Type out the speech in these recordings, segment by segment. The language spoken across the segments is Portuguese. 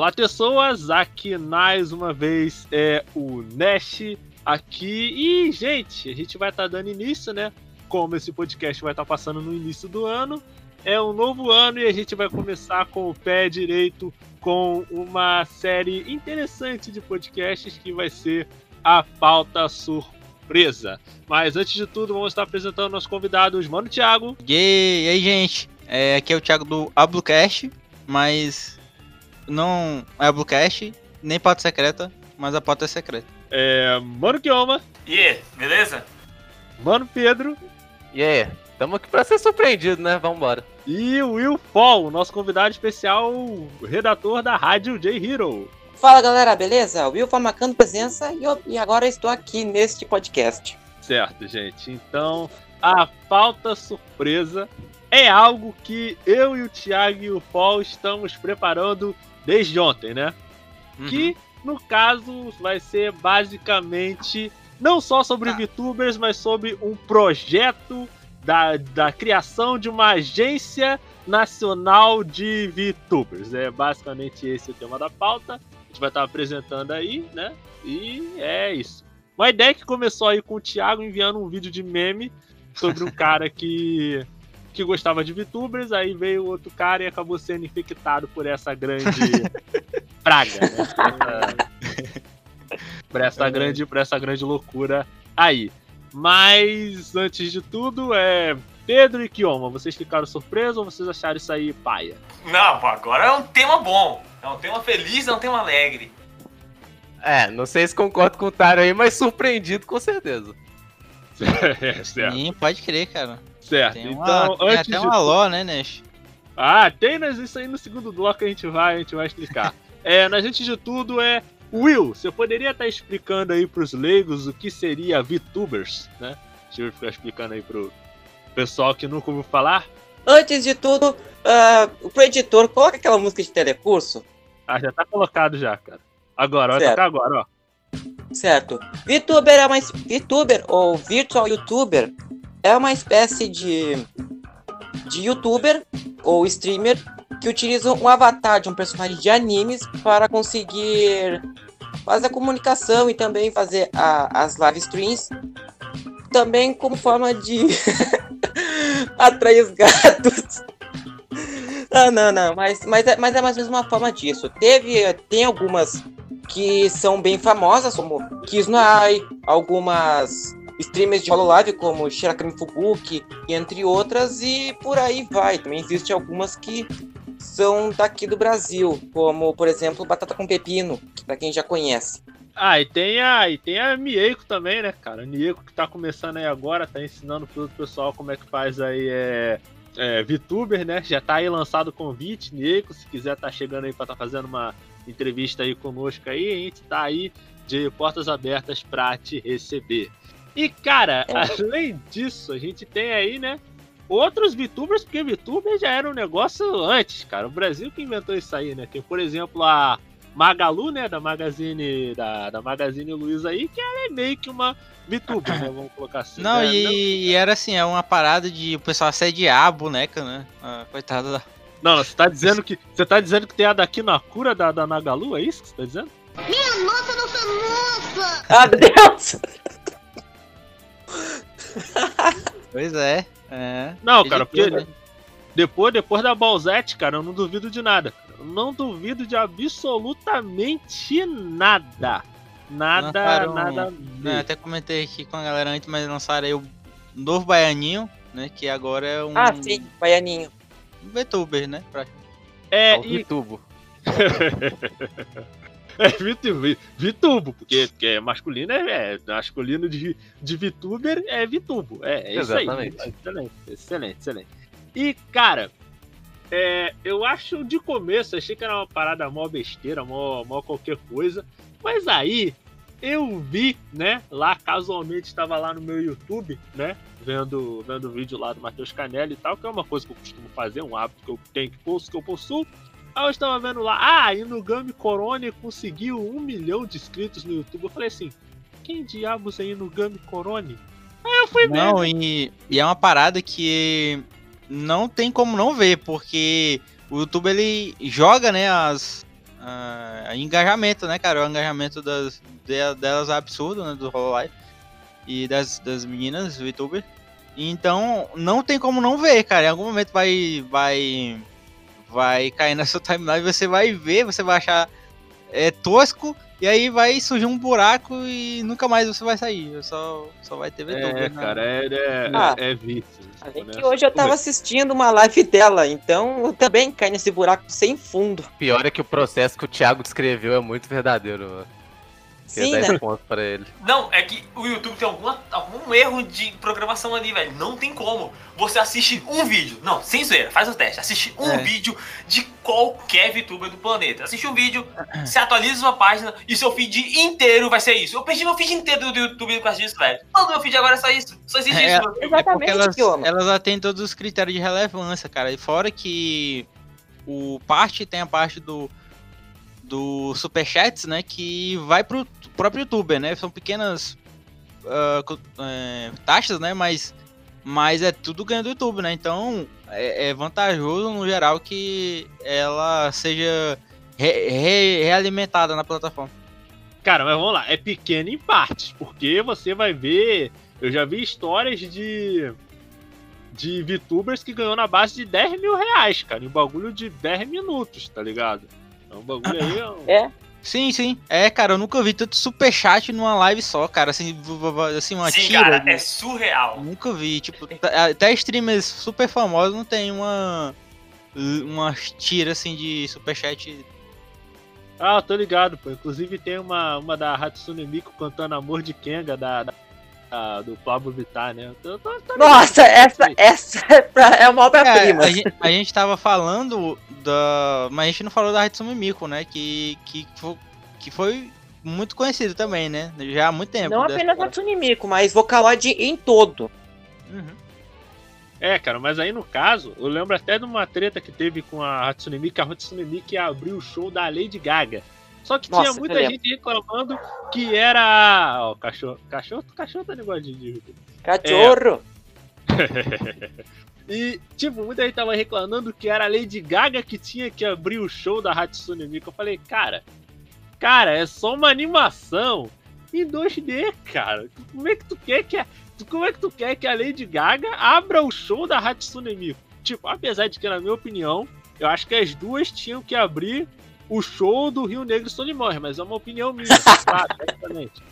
Olá, pessoas! Aqui mais uma vez é o Nash aqui. E, gente, a gente vai estar tá dando início, né? Como esse podcast vai estar tá passando no início do ano. É um novo ano e a gente vai começar com o pé direito com uma série interessante de podcasts que vai ser a pauta surpresa. Mas antes de tudo, vamos estar apresentando nossos convidados, Mano Thiago. E aí, gente? É, aqui é o Thiago do Ablucast, mas não é a Bluecast, nem pauta secreta, mas a pauta é secreta. É. Mano Kioma. E yeah, beleza? Mano Pedro. E yeah. aí, tamo aqui pra ser surpreendido, né? Vambora. E o Will Paul, nosso convidado especial, redator da rádio J Hero. Fala galera, beleza? Will Paul marcando presença e, eu, e agora estou aqui neste podcast. Certo, gente. Então, a pauta surpresa é algo que eu e o Thiago e o Paul estamos preparando desde ontem, né? Uhum. Que, no caso, vai ser basicamente não só sobre ah. VTubers, mas sobre um projeto da, da criação de uma agência nacional de VTubers. É basicamente esse o tema da pauta. A gente vai estar apresentando aí, né? E é isso. Uma ideia que começou aí com o Thiago enviando um vídeo de meme sobre um cara que que gostava de VTubers, aí veio outro cara e acabou sendo infectado por essa grande praga, né? por essa é. grande, por essa grande loucura aí. Mas antes de tudo, é Pedro e Kioma, vocês ficaram surpresos ou vocês acharam isso aí paia? Não, agora é um tema bom. É um tema feliz, é um tema alegre. É, não sei se concordo com o Taro aí, mas surpreendido com certeza. é, certo. Sim, pode crer, cara. Certo. Tem uma, então, tem antes até de... uma ló, né, Nash? Ah, tem, mas isso aí no segundo bloco a gente vai, a gente vai explicar. é, mas antes de tudo é Will, você poderia estar explicando aí pros leigos o que seria VTubers, né? Deixa eu ficar explicando aí pro pessoal que nunca ouviu falar. Antes de tudo, uh, pro editor, coloca aquela música de telecurso. Ah, já tá colocado já, cara. Agora, vai tocar agora, ó. Certo. VTuber é uma VTuber ou Virtual YouTuber é uma espécie de, de youtuber ou streamer que utiliza um avatar de um personagem de animes para conseguir fazer a comunicação e também fazer a, as live streams. Também como forma de atrair os gatos. Ah, não, não, mas, mas, é, mas é mais ou menos uma forma disso. Teve, tem algumas que são bem famosas, como Kisnai, algumas streamers de Hololive como Shirakami Fubuki, entre outras, e por aí vai. Também existem algumas que são daqui do Brasil, como, por exemplo, Batata com Pepino, para quem já conhece. Ah, e tem a, e tem a Mieko também, né, cara? A Mieko que tá começando aí agora, tá ensinando pro pessoal como é que faz aí é, é, VTuber, né? Já tá aí lançado o convite, Mieko, se quiser tá chegando aí pra tá fazendo uma entrevista aí conosco aí, a gente tá aí de portas abertas pra te receber. E, cara, é. além disso, a gente tem aí, né? Outros VTubers, porque VTuber já era um negócio antes, cara. O Brasil que inventou isso aí, né? Tem, por exemplo, a Magalu, né? Da Magazine. Da, da Magazine Luiza aí, que ela é meio que uma VTuber, né? Vamos colocar assim. Não, né? e, Não... e, era assim, é uma parada de o pessoal assediar a boneca, né? Ah, coitada da. Não, você tá dizendo que. Você tá dizendo que tem a daqui na cura da, da Nagalu, é isso que você tá dizendo? Minha nossa, nossa, nossa! Adeus! Pois é. é. Não, cara, porque né? depois, depois da Balzette, cara, eu não duvido de nada. Eu não duvido de absolutamente nada. Nada, lançaram, nada. Né, até comentei aqui com a galera antes, mas lançaram aí o novo Baianinho, né? Que agora é um. Ah, sim, Baianinho. Um VTuber, né? Pra... É, é e... VTubo. É Vitubo, porque, porque é masculino é, é, masculino de, de Vtuber é Vitubo. É, é isso aí. Excelente, excelente, excelente. E, cara, é, eu acho de começo, achei que era uma parada mó besteira, mó, mó qualquer coisa. Mas aí eu vi, né? Lá casualmente estava lá no meu YouTube, né? Vendo, vendo o vídeo lá do Matheus Canelli e tal, que é uma coisa que eu costumo fazer, um hábito que eu tenho que posto, que eu possuo. Aí eu estava vendo lá, ah, e no Gami Corone conseguiu um milhão de inscritos no YouTube. Eu falei assim, quem diabos aí no Gami Corone? Aí eu fui Não, ver. E, e é uma parada que não tem como não ver, porque o YouTube ele joga, né, as, ah, engajamento, né, cara? O engajamento das, de- delas é absurdo, né? Do Hololive. E das, das meninas, VTuber. Então, não tem como não ver, cara. Em algum momento vai. Vai. Vai cair na sua timeline, você vai ver, você vai achar é, tosco. E aí vai surgir um buraco e nunca mais você vai sair. Só, só vai ter VTuber. É, na- cara, é, é, Ah. é vício. Além né? que hoje eu tava assistindo uma live dela, então eu também caí nesse buraco sem fundo. Pior é que o processo que o Thiago descreveu é muito verdadeiro, mano. Sim, Queria né? 10 pontos pra ele. Não, é que o YouTube tem alguma, algum erro de programação ali, velho. Não tem como. Você assiste um vídeo. Não, sem zoeira, faz o teste. Assiste um É. vídeo de qualquer VTuber do planeta. Assiste um vídeo, se atualiza sua página e seu feed inteiro vai ser isso. Eu perdi meu feed inteiro do YouTube por causa disso, velho. Todo meu feed agora é só isso. Só existe É, isso. É porque Exatamente, elas, Kioma. elas atendem todos os critérios de relevância, cara. E fora que o parte tem a parte do do superchats, né, que vai pro próprio youtuber, né? São pequenas é, taxas, né, mas mas é tudo ganho do YouTube, né? Então é, é vantajoso no geral que ela seja re- re- realimentada na plataforma. Cara, mas vamos lá, é pequeno em partes, porque você vai ver. Eu já vi histórias de. de VTubers que ganhou na base de 10 mil reais, cara, em um bagulho de 10 minutos, tá ligado? É um bagulho aí. é um- É. Sim, sim. É, cara, eu nunca vi tanto superchat numa live só, cara. Assim, assim uma Sim, tira. cara, de- é surreal. Nunca vi. Tipo, até streamers super famosos não tem uma. Uma tira assim de superchat. Ah, tô ligado, pô. Inclusive tem uma, uma da Hatsune Miku cantando Amor de Kenga da, da- da- do Pablo Vittar, né? Eu tô, tô- tô Nossa, essa, essa é, pra- é uma É, obra-prima. a, gente, a gente tava falando da. Mas a gente não falou da Hatsune Miku, né? Que, que, que foi muito conhecido também, né? Já há muito tempo. Não apenas. Hatsune Miku, mas Vocaloid em todo. Uhum. É, cara, mas aí no caso, eu lembro até de uma treta que teve com a Hatsune Miku, que a Hatsune Miku ia abrir o show da Lady Gaga. Só que Nossa, tinha muita lembro. gente reclamando que era. Ó, cachorro. Cachorro, cachorro tá negócio de. Cachorro. E, tipo, muita gente tava reclamando que era a Lady Gaga que tinha que abrir o show da Hatsune Miku. Eu falei, cara, cara, é só uma animação em 2D, cara. Como é que tu quer que a, como é que tu quer que a Lady Gaga abra o show da Hatsune Miku? Tipo, apesar de que, na minha opinião, eu acho que as duas tinham que abrir o show do Rio Negro Solimões, mas é uma opinião minha, claro, logicamente.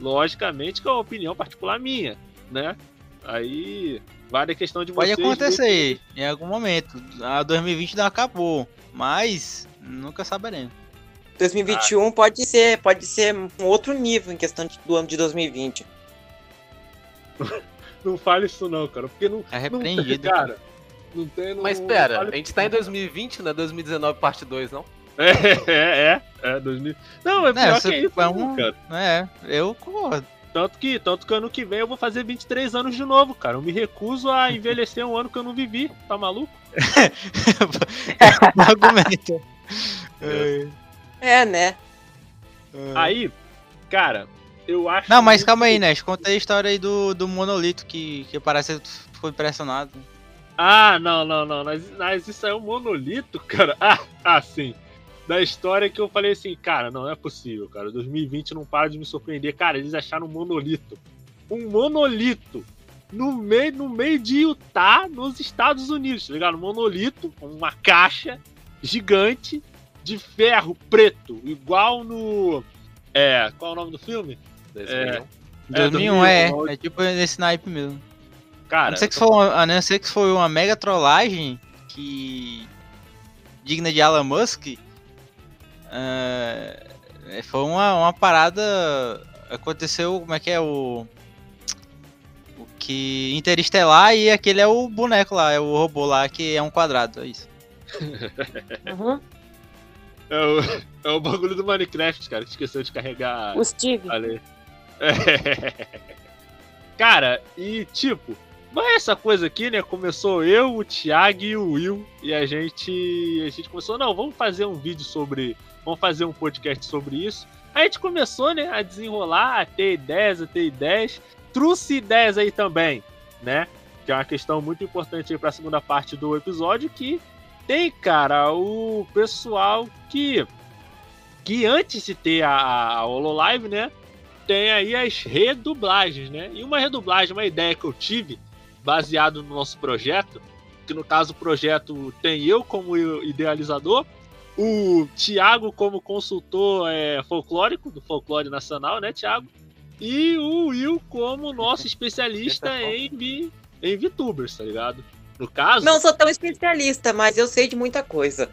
Logicamente que é uma opinião particular minha, né? Aí, vale a questão de Pode vocês. acontecer em algum momento. A 2020 não acabou. Mas nunca saberemos. 2021 pode ser, pode ser um outro nível em questão de- do ano de 2020. Não fale isso não, cara, porque não, É não tem, repreendido. cara. Não tem, não, Mas não pera, fale a gente tá em 2020, não é 2019 parte 2, não? É, é, é, é 2000. Não, é pior você- que isso, é né, um- cara. É, eu concordo. Tanto que, tanto que ano que vem eu vou fazer 23 anos de novo, cara. Eu me recuso a envelhecer um ano que eu não vivi, tá maluco? Argumento. É, É, né? é. Aí, cara, eu acho. Não, mas calma aí, Nes. Conta aí a história aí do, do monolito que, que parece que tu ficou impressionado. Ah, não, não, não. Mas, mas isso é um monolito, cara. Ah, ah, sim. Da história que eu falei assim, cara, não é possível, cara. 2020 não para de me surpreender. Cara, eles acharam um monolito. Um monolito. No meio, no meio de Utah, nos Estados Unidos, tá ligado? Um monolito, uma caixa gigante de ferro preto, igual no. É. Qual é o nome do filme? 2001. 2001 é, 2001, é tipo nesse naipe mesmo. A Cara, não ser que foi uma, a não ser que foi uma mega trollagem que. digna de Elon Musk. É, foi uma, uma parada. Aconteceu. Como é que é o. O que. Interestelar e aquele é o boneco lá, é o robô lá que é um quadrado, é isso. Uhum. é, o, é o bagulho do Minecraft, cara. que Esqueceu de carregar. O Steve. Ali. É. Cara, e tipo, mas essa coisa aqui, né? Começou eu, o Thiago e o Will. E a gente. A gente começou, não, vamos fazer um vídeo sobre. Vamos fazer um podcast sobre isso. A gente começou, né, a desenrolar, a ter ideias, a ter ideias. Trouxe ideias aí também, né? Que é uma questão muito importante aí pra segunda parte do episódio, que tem, cara, o pessoal que que antes de ter a, a Hololive, né? Tem aí as redublagens, né? E uma redublagem, uma ideia que eu tive, baseado no nosso projeto, que no caso o projeto tem eu como idealizador, o Thiago como consultor é, folclórico, do folclore nacional, né, Thiago? E o Will como nosso especialista em, vi, em VTubers, tá ligado? No caso. Não sou tão especialista, mas eu sei de muita coisa.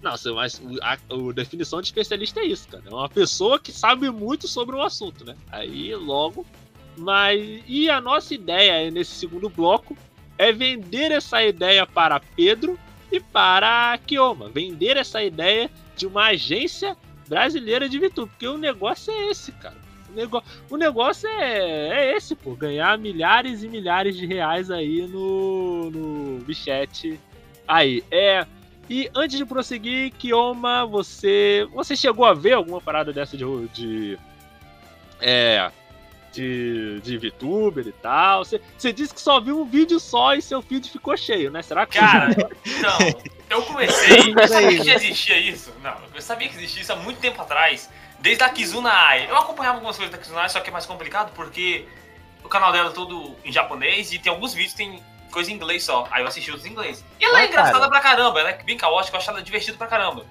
Não, mas a, a, definição de especialista é isso, cara. É uma pessoa que sabe muito sobre o assunto, né? Aí logo. Mas. E a nossa ideia nesse segundo bloco é vender essa ideia para Pedro e para a Kioma. Vender essa ideia de uma agência brasileira de VTube. Porque o negócio é esse, cara. O, nego... o negócio é... é esse, pô. Ganhar milhares e milhares de reais aí no, no bichete. Aí, é. E antes de prosseguir, Kioma, você. Você chegou a ver alguma parada dessa de. de é de, de VTuber e tal. Você, você disse que só viu um vídeo só e seu feed ficou cheio, né? Será que. Cara, então, eu comecei. Eu sabia que já existia isso. Não, eu sabia que existia isso há muito tempo atrás. Desde a Kizuna Ai. Eu acompanhava algumas coisas da Kizuna Ai, só que é mais complicado porque o canal dela é todo em japonês e tem alguns vídeos que tem coisa em inglês só. Aí eu assisti outros em inglês. E ela é, é engraçada cara. pra caramba, ela é bem caótica, eu acho ela divertida pra caramba.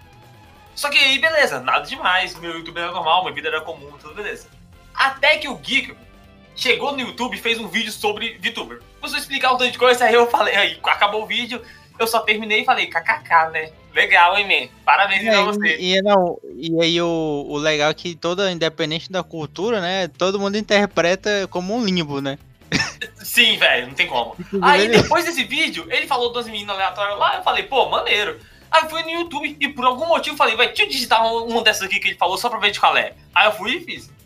Só que aí, beleza, nada demais. Meu YouTube era normal, minha vida era comum, tudo beleza. Até que o Geek chegou no YouTube e fez um vídeo sobre VTuber. Começou explicar um tanto de coisa, aí eu falei, aí acabou o vídeo, eu só terminei e falei, kkk, né? Legal, hein, man? Parabéns é, pra você. E, não, e aí o, o legal é que toda, independente da cultura, né? Todo mundo interpreta como um limbo, né? Sim, velho, não tem como. Aí depois desse vídeo, ele falou duas meninas aleatórias lá, eu falei, pô, maneiro. Aí eu fui no YouTube e por algum motivo falei, vai, deixa eu digitar uma dessas aqui que ele falou só pra ver de qual é. Aí eu fui e fiz.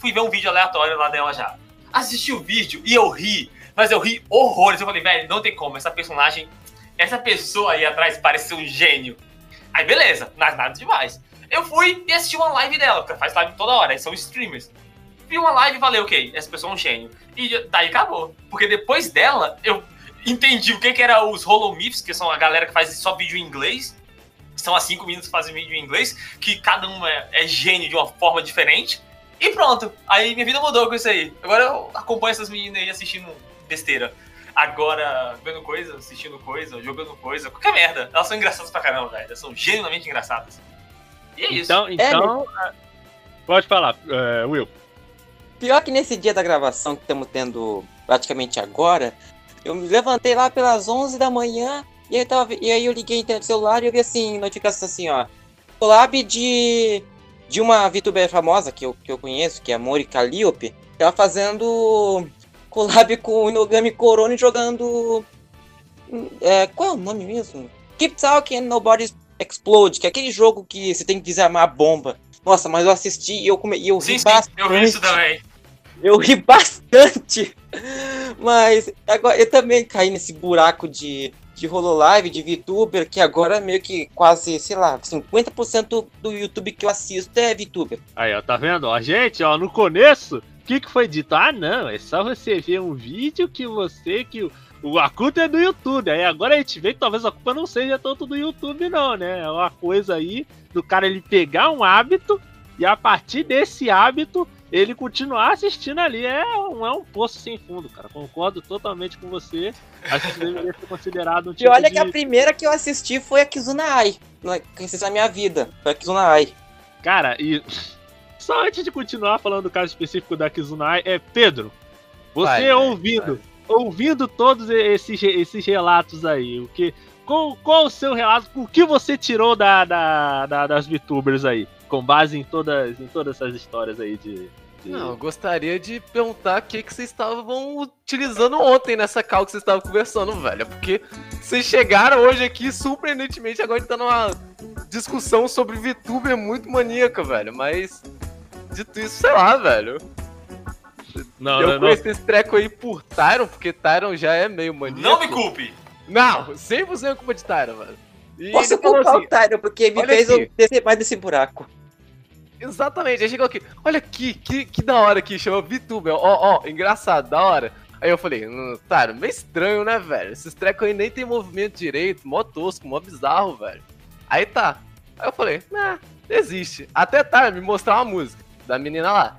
Fui ver um vídeo aleatório lá dela já. Assisti o vídeo e eu ri, mas eu ri horrores. Eu falei, velho, não tem como. Essa personagem, essa pessoa aí atrás parece um gênio. Aí beleza, nada, nada demais. Eu fui e assisti uma live dela, porque faz live toda hora, são streamers. Vi uma live e falei, ok, essa pessoa é um gênio. E daí acabou. Porque depois dela, eu entendi o que, que era os Holomyths, que são a galera que faz só vídeo em inglês. São as cinco minutos que fazem vídeo em inglês, que cada um é, é gênio de uma forma diferente. E pronto. Aí minha vida mudou com isso aí. Agora eu acompanho essas meninas aí assistindo besteira. Agora, vendo coisa, assistindo coisa, jogando coisa, qualquer merda. Elas são engraçadas pra caramba, velho. Elas são genuinamente engraçadas. E é isso. Então, então é, pode falar, uh, Will. Pior que nesse dia da gravação que estamos tendo praticamente agora, eu me levantei lá pelas 11 da manhã e aí, tava, e aí eu liguei o celular e eu vi assim, notificação assim, ó. Collab de de uma VTuber famosa que eu, que eu conheço, que é a Mori Calliope, ela fazendo collab com o Inogami Corona jogando. É, qual é o nome mesmo? Keep Talking and Nobody Explode, que é aquele jogo que você tem que desarmar a bomba. Nossa, mas eu assisti e eu, come... e eu sim, ri sim, bastante. Eu vi isso também. Eu ri bastante. Mas agora eu também caí nesse buraco de de Hololive, de VTuber, que agora meio que quase, sei lá, 50% do YouTube que eu assisto é VTuber. Aí, ó, tá vendo? A gente, ó, no começo, o que, que foi dito? Ah, não, é só você ver um vídeo que você, que o, o a culpa é do YouTube. Aí agora a gente vê que talvez a culpa não seja tanto do YouTube, não, né? É uma coisa aí do cara ele pegar um hábito e a partir desse hábito ele continuar assistindo ali é um, é um poço sem fundo, cara. Concordo totalmente com você. Acho que deveria ser considerado um tipo E olha de... que a primeira que eu assisti foi a Kizuna Ai. Que assisti na minha vida. Foi a Kizuna Ai. Cara, e só antes de continuar falando do caso específico da Kizuna Ai, é Pedro, você vai, ouvindo, vai. ouvindo todos esses, esses relatos aí, o que, qual, qual o seu relato, o que você tirou da, da, da das VTubers aí? Com base em todas, em todas essas histórias aí de. de... Não, eu gostaria de perguntar o que, que vocês estavam utilizando ontem nessa cal que vocês estavam conversando, velho. Porque vocês chegaram hoje aqui, surpreendentemente, agora tá numa discussão sobre VTuber muito maníaca, velho. Mas, dito isso, sei lá, velho. Não, eu não, conheci não. esse treco aí por Tyron, porque Tyron já é meio maníaco. Não me culpe! Não, 100% culpa de Tyron, velho. E Posso culpar assim, o Tyron, porque me fez aqui. eu descer mais desse buraco. Exatamente, aí chegou aqui, olha aqui, que, que da hora aqui, chama VTuber, ó, ó, engraçado, da hora. Aí eu falei, hum, tá, meio estranho, né, velho? Esses trecos aí nem tem movimento direito, mó tosco, mó bizarro, velho. Aí tá. Aí eu falei, né, existe. Até tá, me mostrar uma música da menina lá.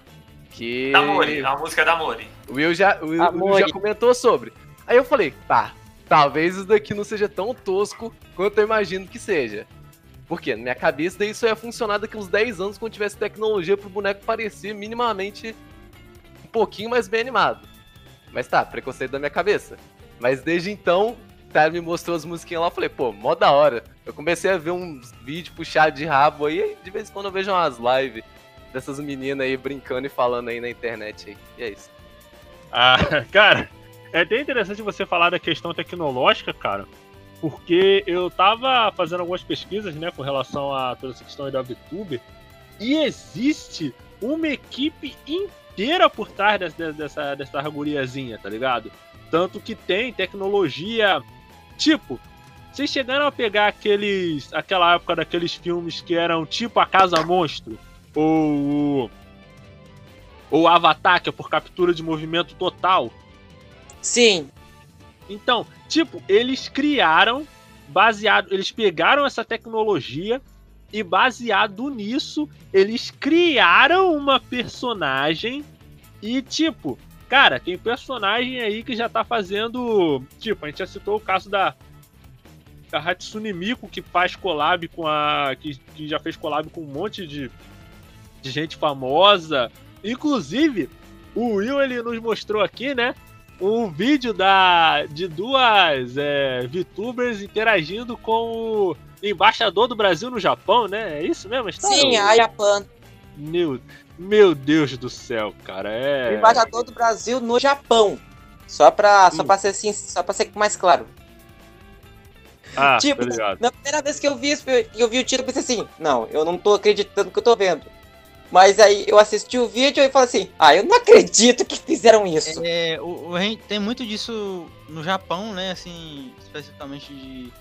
Que. Da Mori, a música da Mori. O Will já, o Will, já comentou sobre. Aí eu falei, tá, talvez isso daqui não seja tão tosco quanto eu imagino que seja. Porque na minha cabeça isso ia funcionar daqui uns 10 anos quando tivesse tecnologia pro boneco parecer minimamente um pouquinho mais bem animado. Mas tá, preconceito da minha cabeça. Mas desde então, tá, me mostrou as musiquinhas lá, eu falei, pô, mó da hora. Eu comecei a ver uns vídeos puxados de rabo aí, aí de vez em quando eu vejo umas lives dessas meninas aí brincando e falando aí na internet aí. E é isso. Ah, cara, é até interessante você falar da questão tecnológica, cara, porque eu tava fazendo algumas pesquisas, né, com relação a toda essa questão da VTuber, e existe uma equipe inteira por trás dessa, dessa, dessa tá ligado? Tanto que tem tecnologia, tipo, vocês chegaram a pegar aqueles, aquela época daqueles filmes que eram tipo a Casa Monstro, ou ou Avatar, que é por captura de movimento total. Sim, Então, tipo, eles criaram, baseado, eles pegaram essa tecnologia e baseado nisso, eles criaram uma personagem e tipo, cara, tem personagem aí que já tá fazendo, tipo, a gente já citou o caso da da Hatsune Miku que faz collab com a que, que já fez collab com um monte de de gente famosa. Inclusive, o Will ele nos mostrou aqui, né? Um vídeo da, de duas é, VTubers interagindo com o embaixador do Brasil no Japão, né? É isso mesmo? história? sim, a Japan. Meu, meu Deus do céu, cara. O É. embaixador do Brasil no Japão. Só pra, só Hum. pra ser assim, só pra ser mais claro. Ah, tipo, tá. Na primeira vez que eu vi, isso, eu vi o título, eu pensei assim, não, eu não tô acreditando que eu tô vendo. Mas aí eu assisti o vídeo e falei assim, ah, eu não acredito que fizeram isso. É, o, o- tem muito disso no Japão, né? Assim, especificamente de.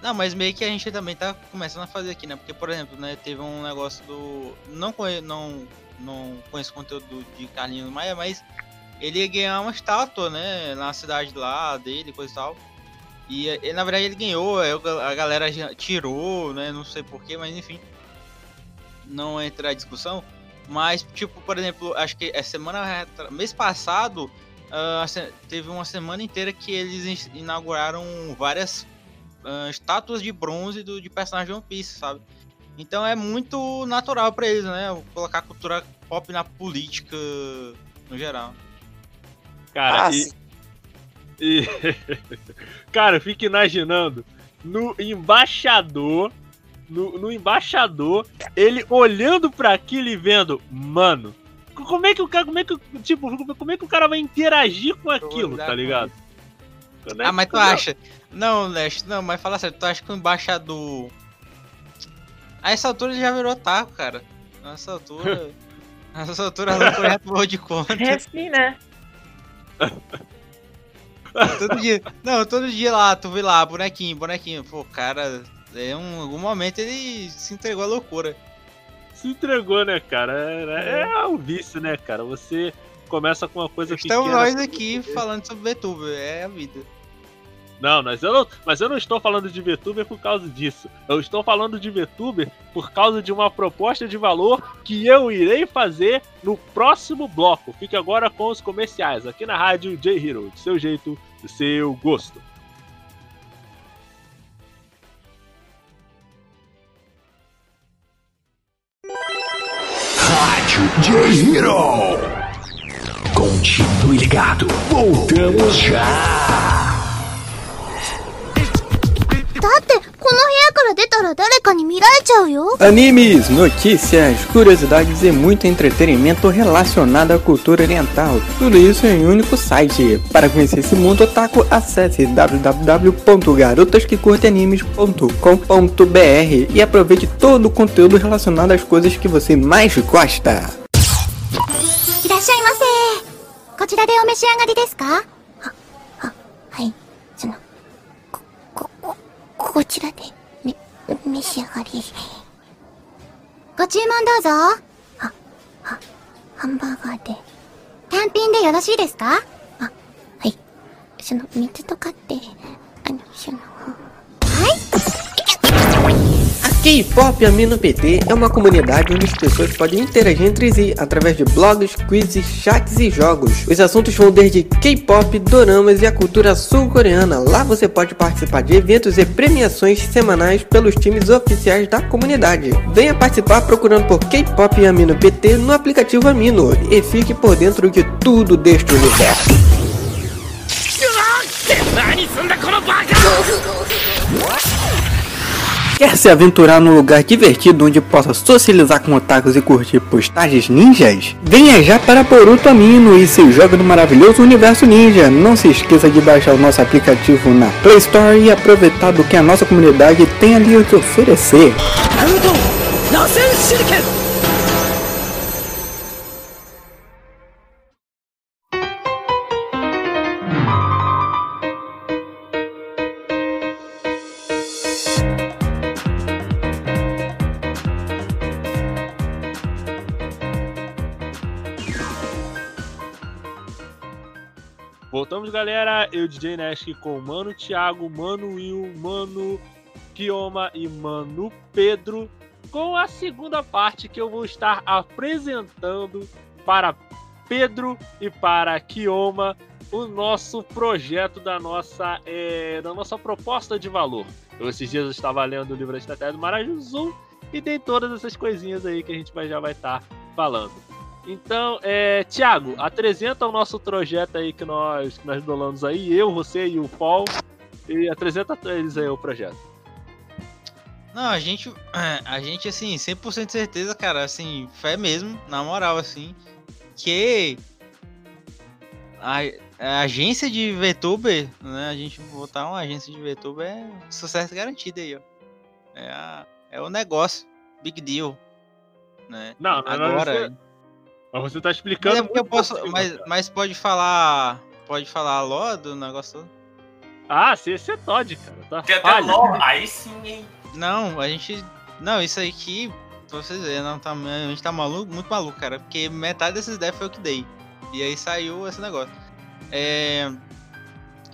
Não, mas meio que a gente também tá começando a fazer aqui, né? Porque, por exemplo, né, teve um negócio do. Não conheço, não, não conheço conteúdo do- de Carlinhos Maia, mas ele ia ganhar uma estátua, né? Na cidade lá dele, coisa e tal. E na verdade ele ganhou, a galera tirou, né? Não sei porquê, mas enfim. Não entra a discussão. Mas, tipo, por exemplo, acho que é semana. Mês passado, se- teve uma semana inteira que eles inauguraram várias ah, estátuas de bronze do, de personagens de One Piece, sabe? Então é muito natural pra eles, né? Colocar a cultura pop na política no geral. Cara, Ah, e, e- cara, eu fico imaginando no embaixador, no, no embaixador, ele olhando pra aquilo e vendo, mano, como é que o cara, como é que, tipo, como é que o cara vai interagir com aquilo, tá ligado? É Ah, mas tu acha? Não, Leste, não, mas fala sério, tu acha que o embaixador. A essa altura ele já virou taco, cara. A essa altura. a essa altura não foi reto de conta. É assim, né? todo dia. Não, todo dia lá, tu vê lá, bonequinho, bonequinho. Pô, cara, em um, algum momento ele se entregou à loucura. Se entregou, né, cara? É, é um vício, né, cara? Você começa com uma coisa Estamos pequena. nós aqui falando sobre VTuber, é a vida. Não, mas eu não, mas eu não estou falando de VTuber por causa disso. Eu estou falando de VTuber por causa de uma proposta de valor que eu irei fazer no próximo bloco. Fique agora com os comerciais aqui na rádio J Hero, do seu jeito, do seu gosto. J-Hero. Continue ligado. Voltamos já. だってこの部屋 から出たら誰かに見られちゃうよ Animes, notícias, curiosidades e muito entretenimento relacionado à cultura oriental. Tudo isso em um único site. Para conhecer esse mundo otaku, acesse www.garotasquecurteanimes.com.br e aproveite todo o conteúdo relacionado às coisas que você mais gosta. いらっしゃいませこちらでお召し上がりですかは、は、はいそのこ、こ、こ、こちらでめ、 召し上がり。ご注文どうぞ。は、は、ハンバーガーで。単品でよろしいですか？あ、はい。その水とかってあのその K-Pop Amino PT é uma comunidade onde as pessoas podem interagir entre si através de blogs, quizzes, chats e jogos. Os assuntos vão desde K-pop, doramas e a cultura sul-coreana. Lá você pode participar de eventos e premiações semanais pelos times oficiais da comunidade. Venha participar procurando por K-Pop Amino PT no aplicativo Amino e fique por dentro de tudo deste universo. Quer se aventurar num lugar divertido onde possa socializar com otakus e curtir postagens ninjas? Venha já para Boruto Amino e se joga no maravilhoso universo ninja. Não se esqueça de baixar o nosso aplicativo na Play Store e aproveitar do que a nossa comunidade tem ali a te oferecer. Voltamos, galera. Eu, DJ Nesk, com Mano Thiago, Mano Will, Mano Kioma e Mano Pedro, com a segunda parte que eu vou estar apresentando para Pedro e para Kioma o nosso projeto da nossa, é, da nossa proposta de valor. Eu, esses dias eu estava lendo o livro da Estratégia do Marajuzum e tem todas essas coisinhas aí que a gente já vai estar falando. Então, é, Tiago, apresenta o nosso projeto aí que nós, que nós dolamos aí, eu, você e o Paul, e apresenta eles aí o projeto. Não, a gente, a gente, assim, 100% de certeza, cara, assim, fé mesmo, na moral, assim, que a, a agência de VTuber, né, a gente botar uma agência de VTuber é sucesso garantido aí, ó. É, a, é o negócio, big deal, né. Não, não Agora... Você, mas você tá explicando. Mas, é porque eu posso, mas, mas pode falar. Pode falar LOL do negócio todo? Ah, você, você Todd, cara. Tá Tem até. LOL, aí sim, hein? Não, a gente. Não, isso aí aqui, pra vocês verem, não, tá, a gente tá maluco, muito maluco, cara. Porque metade desses devs foi eu que dei. E aí saiu esse negócio. É.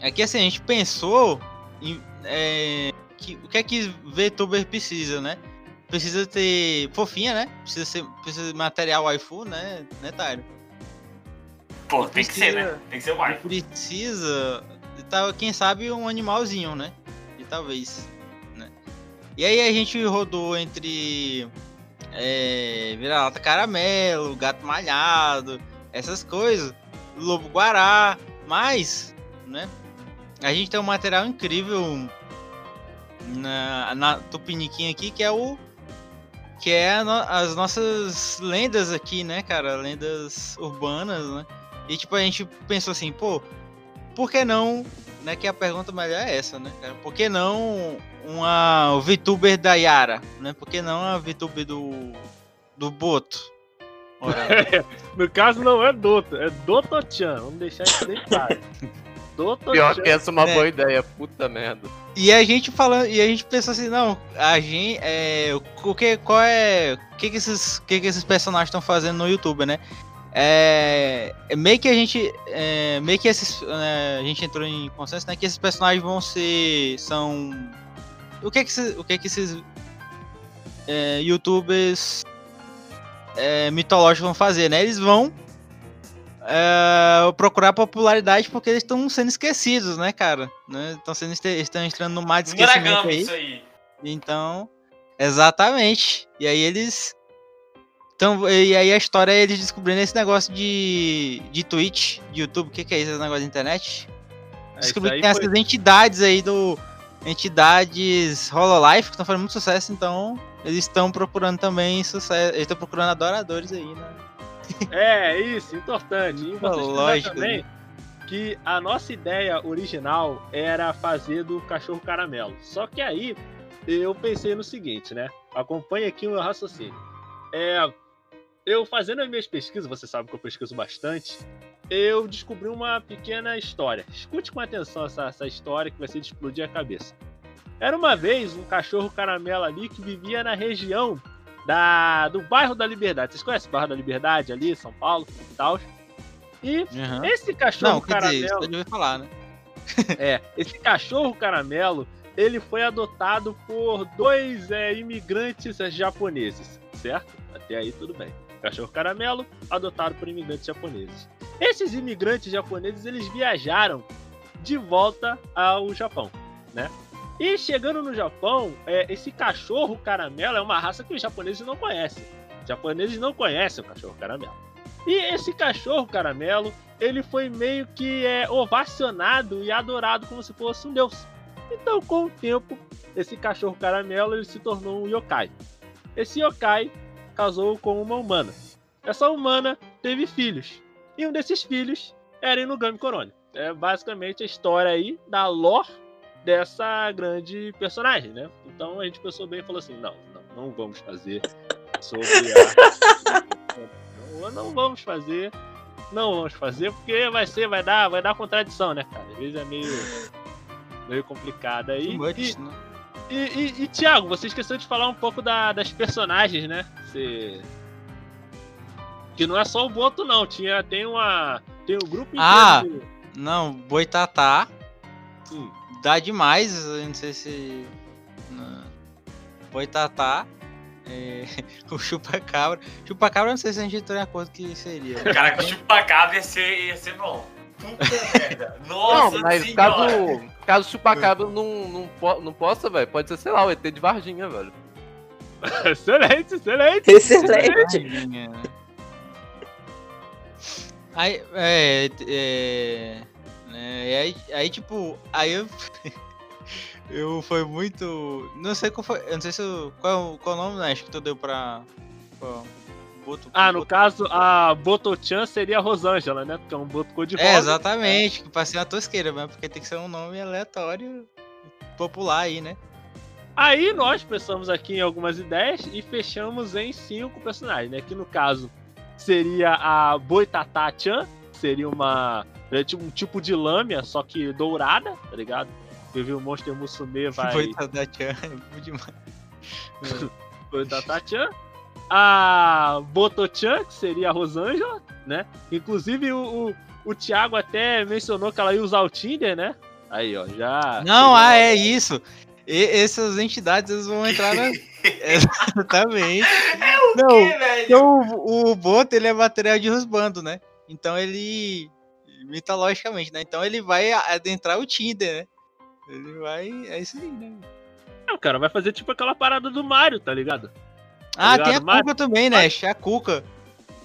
Aqui assim, a gente pensou em. É, que, o que é que VTuber precisa, né? Precisa ter fofinha, né? Precisa ser precisa de material waifu, né? Né, Tyro? Pô, tem que ser, né? Tem que ser o wife. Precisa. Tá, quem sabe um animalzinho, né? E talvez. Né? E aí a gente rodou entre. É, Vira-lata caramelo, gato malhado, essas coisas. Lobo guará. Mas, né? A gente tem um material incrível na, na Tupiniquim aqui, que é o. Que é no- as nossas lendas aqui, né, cara? Lendas urbanas, né? E tipo, a gente pensou assim, pô, por que não, né, que a pergunta melhor é essa, né, cara? Por que não uma VTuber da Yara, né? Por que não a VTuber do do Boto? Ora, No caso, não é Dota, é Dotochan. Vamos deixar isso bem claro. Dotochan. Pior que essa é uma É. boa ideia, puta merda. E a gente falando, e a gente pensou assim, não, a gente, é, o que, qual é, o que que esses, que que esses personagens estão fazendo no YouTube, né? É, é meio que a gente, é, meio que esses, é, a gente entrou em consenso, né, que esses personagens vão ser, são, o que que o que que esses é, YouTubers é, mitológicos vão fazer, né? Eles vão é, procurar popularidade porque eles estão sendo esquecidos, né, cara? Né? Estão sendo estão entrando no mar de esquecimento aí. aí. Então, exatamente. E aí eles então, e aí a história é eles descobrindo esse negócio de de Twitch, de YouTube, o que que é isso, esse negócio de internet? É, Descobri que tem foi- essas entidades aí do entidades Hololive que estão fazendo muito sucesso, então eles estão procurando também sucesso, eles estão procurando adoradores aí, né? É, isso, importante. E vocês Lógico, Lógico, também que a nossa ideia original era fazer do cachorro caramelo. Só que aí eu pensei no seguinte, né? Acompanhe aqui o meu raciocínio. É, eu fazendo as minhas pesquisas, você sabe que eu pesquiso bastante, eu descobri uma pequena história. Escute com atenção essa, essa história que vai ser de explodir a cabeça. Era uma vez um cachorro caramelo ali que vivia na região da, do bairro da Liberdade. Vocês conhecem o bairro da Liberdade ali, São Paulo e tal? E esse cachorro Não, dizer, caramelo. deve falar, né? É, esse cachorro caramelo ele foi adotado por dois é, imigrantes japoneses, certo? Até aí tudo bem. Cachorro caramelo, adotado por imigrantes japoneses. Esses imigrantes japoneses, eles viajaram de volta ao Japão, né? E chegando no Japão, é, esse cachorro caramelo é uma raça que os japoneses não conhecem. Os japoneses não conhecem o cachorro caramelo. E esse cachorro caramelo, ele foi meio que é, ovacionado e adorado como se fosse um deus. Então, com o tempo, esse cachorro caramelo ele se tornou um yokai. Esse yokai casou com uma humana. Essa humana teve filhos. E um desses filhos era Inugami Korone. É basicamente a história aí da lore dessa grande personagem, né? Então a gente pensou bem e falou assim: não, não, não vamos fazer sobre a. não, não vamos fazer. Não vamos fazer, porque vai ser, vai dar, vai dar contradição, né, cara? Às vezes é meio, meio complicado aí. Much, E, né? e, e, e, Thiago, você esqueceu de falar um pouco da- das personagens, né? Você... Que não é só o Boto, não. Tinha, tem uma. Tem um grupo inteiro. Ah! de- Não, Boitatá Hum. Dá demais, não sei se. não. Boitatá. é, o Chupacabra. Chupacabra, eu não sei se a gente entrou em acordo que seria. Cara, que chupacabra ia ser, ia ser bom. Puta merda. Nossa Não, mas senhora. caso, caso chupacabra não, não, não possa, velho, pode ser, sei lá, o ET de Varginha, velho. excelente, excelente. Excelente. Varginha. Aí, é, é, né, e aí, aí, tipo, aí eu, eu foi muito, não sei qual foi, eu não sei se, eu- qual, qual o nome, né, acho que tu deu pra, pra Boto, Ah, no Boto- caso, a Boto-chan seria a Rosângela, né? Porque é um Boto cor-de-rosa. É, exatamente, que passei uma tosqueira, mas porque tem que ser um nome aleatório, popular aí, né? Aí nós pensamos aqui em algumas ideias e fechamos em cinco personagens, né? Que no caso seria a Boitatá-chan, seria uma. É tipo um tipo de lâmina, só que dourada, tá ligado? Eu vi o Monster Musume vai. Boitatá Chan, é bom demais. Boitatá-chan. A Boto-chan, que seria a Rosângela, né? Inclusive o, o, o Thiago até mencionou que ela ia usar o Tinder, né? Aí, ó, já. Não, ah, é isso. E, essas entidades eles vão entrar na. Exatamente. Não, Que, velho? então o, o Boto ele é material de rusbando, né? Então ele. Mitologicamente, né? Então ele vai adentrar o Tinder, né? Ele vai. É isso aí, né? Não, cara, vai fazer tipo aquela parada do Mario, tá ligado? Ah, ligado, tem a Mário? Cuca também, né? A Cuca.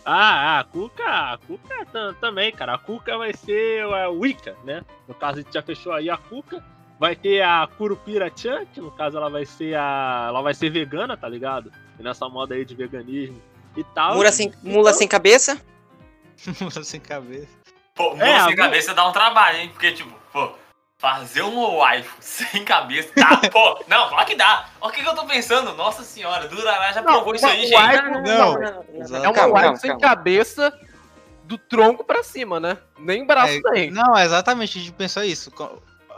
Ah, a Cuca, a Cuca tam- também, cara. A Cuca vai ser a Wicca, né? No caso, a gente já fechou aí a Cuca. Vai ter a Curupira-chan, que no caso ela vai ser a. Ela vai ser vegana, tá ligado? E nessa moda aí de veganismo e tal. Mula sem, mula sem cabeça? Sem cabeça. Pô, É, sem cabeça dá um trabalho, hein? Porque, tipo, pô, fazer um waifu sem cabeça dá. pô, não, claro que dá. Olha o que, que eu tô pensando. Nossa senhora, Durará já provou isso aí, gente. waifu- Não. É um Calma, waifu calma, sem calma. cabeça do tronco pra cima, né? Nem braço É, tem. Não, exatamente, a gente pensou isso.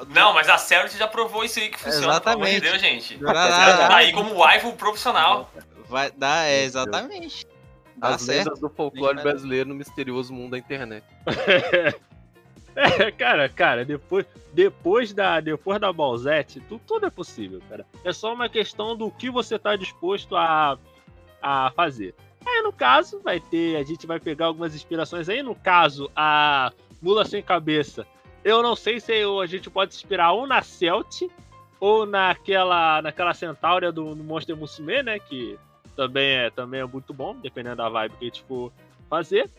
Não, mas a Cerit já provou isso aí que funciona, pelo amor de Exatamente. Deus, gente. Durará Tá aí como waifu profissional. vai dar, é, exatamente. Dá As certo. lendas do folclore brasileiro no misterioso mundo da internet. É, cara, cara, depois, depois da depois da Balzete, tu, tudo é possível, cara. É só uma questão do que você tá disposto a, a fazer. Aí, no caso, vai ter. A gente vai pegar algumas inspirações aí. No caso, a Mula Sem Cabeça. Eu não sei se eu- a gente pode se inspirar ou na Celt ou naquela, naquela Centáurea do, do Monster Musume, né? Que também é, também é muito bom, dependendo da vibe que a gente for fazer.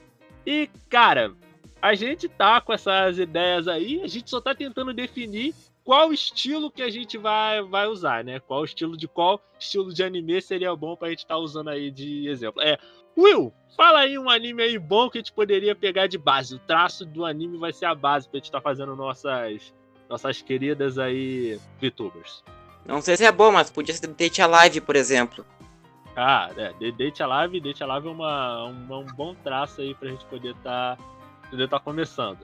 E, cara, a gente tá com essas ideias aí, a gente só tá tentando definir qual estilo que a gente vai, vai usar, né? Qual estilo de qual estilo de anime seria bom pra gente estar usando aí de exemplo. É, Will, fala aí um anime aí bom que a gente poderia pegar de base. O traço do anime vai ser a base pra gente estar fazendo nossas nossas queridas aí VTubers. Não sei se é bom, mas podia ser Date Alive, por exemplo. Ah, é, Date Alive, Date Alive é uma, uma- um bom traço aí pra gente poder estar poder tá começando.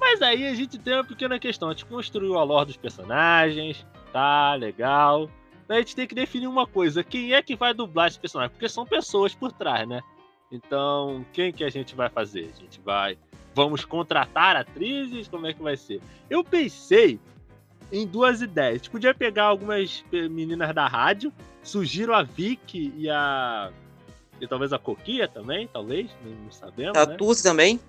Mas aí a gente tem uma pequena questão, a gente construiu a lore dos personagens, tá, legal. A gente tem que definir uma coisa, quem é que vai dublar esse personagem? Porque são pessoas por trás, né? Então, quem que a gente vai fazer? A gente vai... Vamos contratar atrizes? Como é que vai ser? Eu pensei em duas ideias. A gente podia pegar algumas meninas da rádio, sugiro a Vicky e a. E talvez a Coquia também, talvez, não, não sabemos. A né? Tuzi também.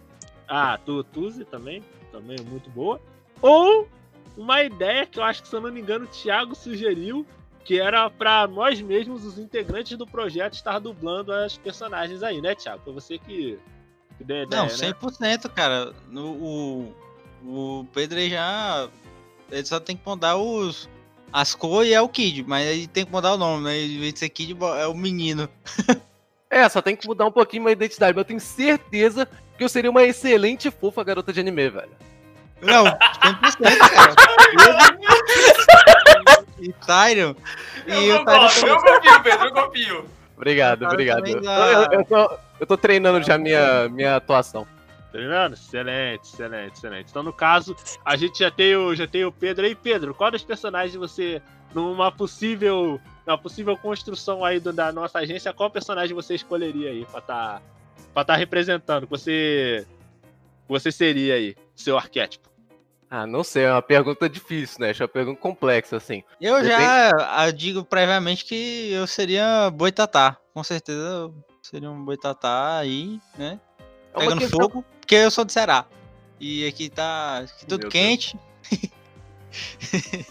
Ah, tu, Tuzi também, também é muito boa. Ou uma ideia que eu acho que, se eu não me engano, o Thiago sugeriu, que era pra nós mesmos, os integrantes do projeto, estar dublando as personagens aí, né, Thiago? Foi você que, que deu a ideia, Não, né? 100%, cara. No, o, o Pedro já. Ele só tem que mudar os. As cores e é o Kid, mas aí tem que mudar o nome, né? Em vez de ser Kid, é o menino. É, só tem que mudar um pouquinho minha identidade, mas eu tenho certeza que eu seria uma excelente fofa garota de anime, velho. Não, 100%, cara. e Tyrion. E Eu o Tyrion gosto, eu confio, Pedro, eu confio. Obrigado, obrigado. eu- eu tô, eu tô treinando já minha, minha atuação. Treinando? Excelente, excelente, excelente. Então, no caso, a gente já tem o, já tem o Pedro aí. Pedro, qual dos personagens você, numa possível, numa possível construção aí do- da nossa agência, qual personagem você escolheria aí pra tá, pra tá representando? Que você, você seria aí, seu arquétipo? Ah, não sei, é uma pergunta difícil, né? Acho uma pergunta complexa, assim. Eu Depende- já digo previamente que eu seria boitatá. Com certeza eu seria um boitatá aí, né? É Pegando questão- fogo, porque eu sou de Ceará. E aqui tá aqui tudo Meu quente.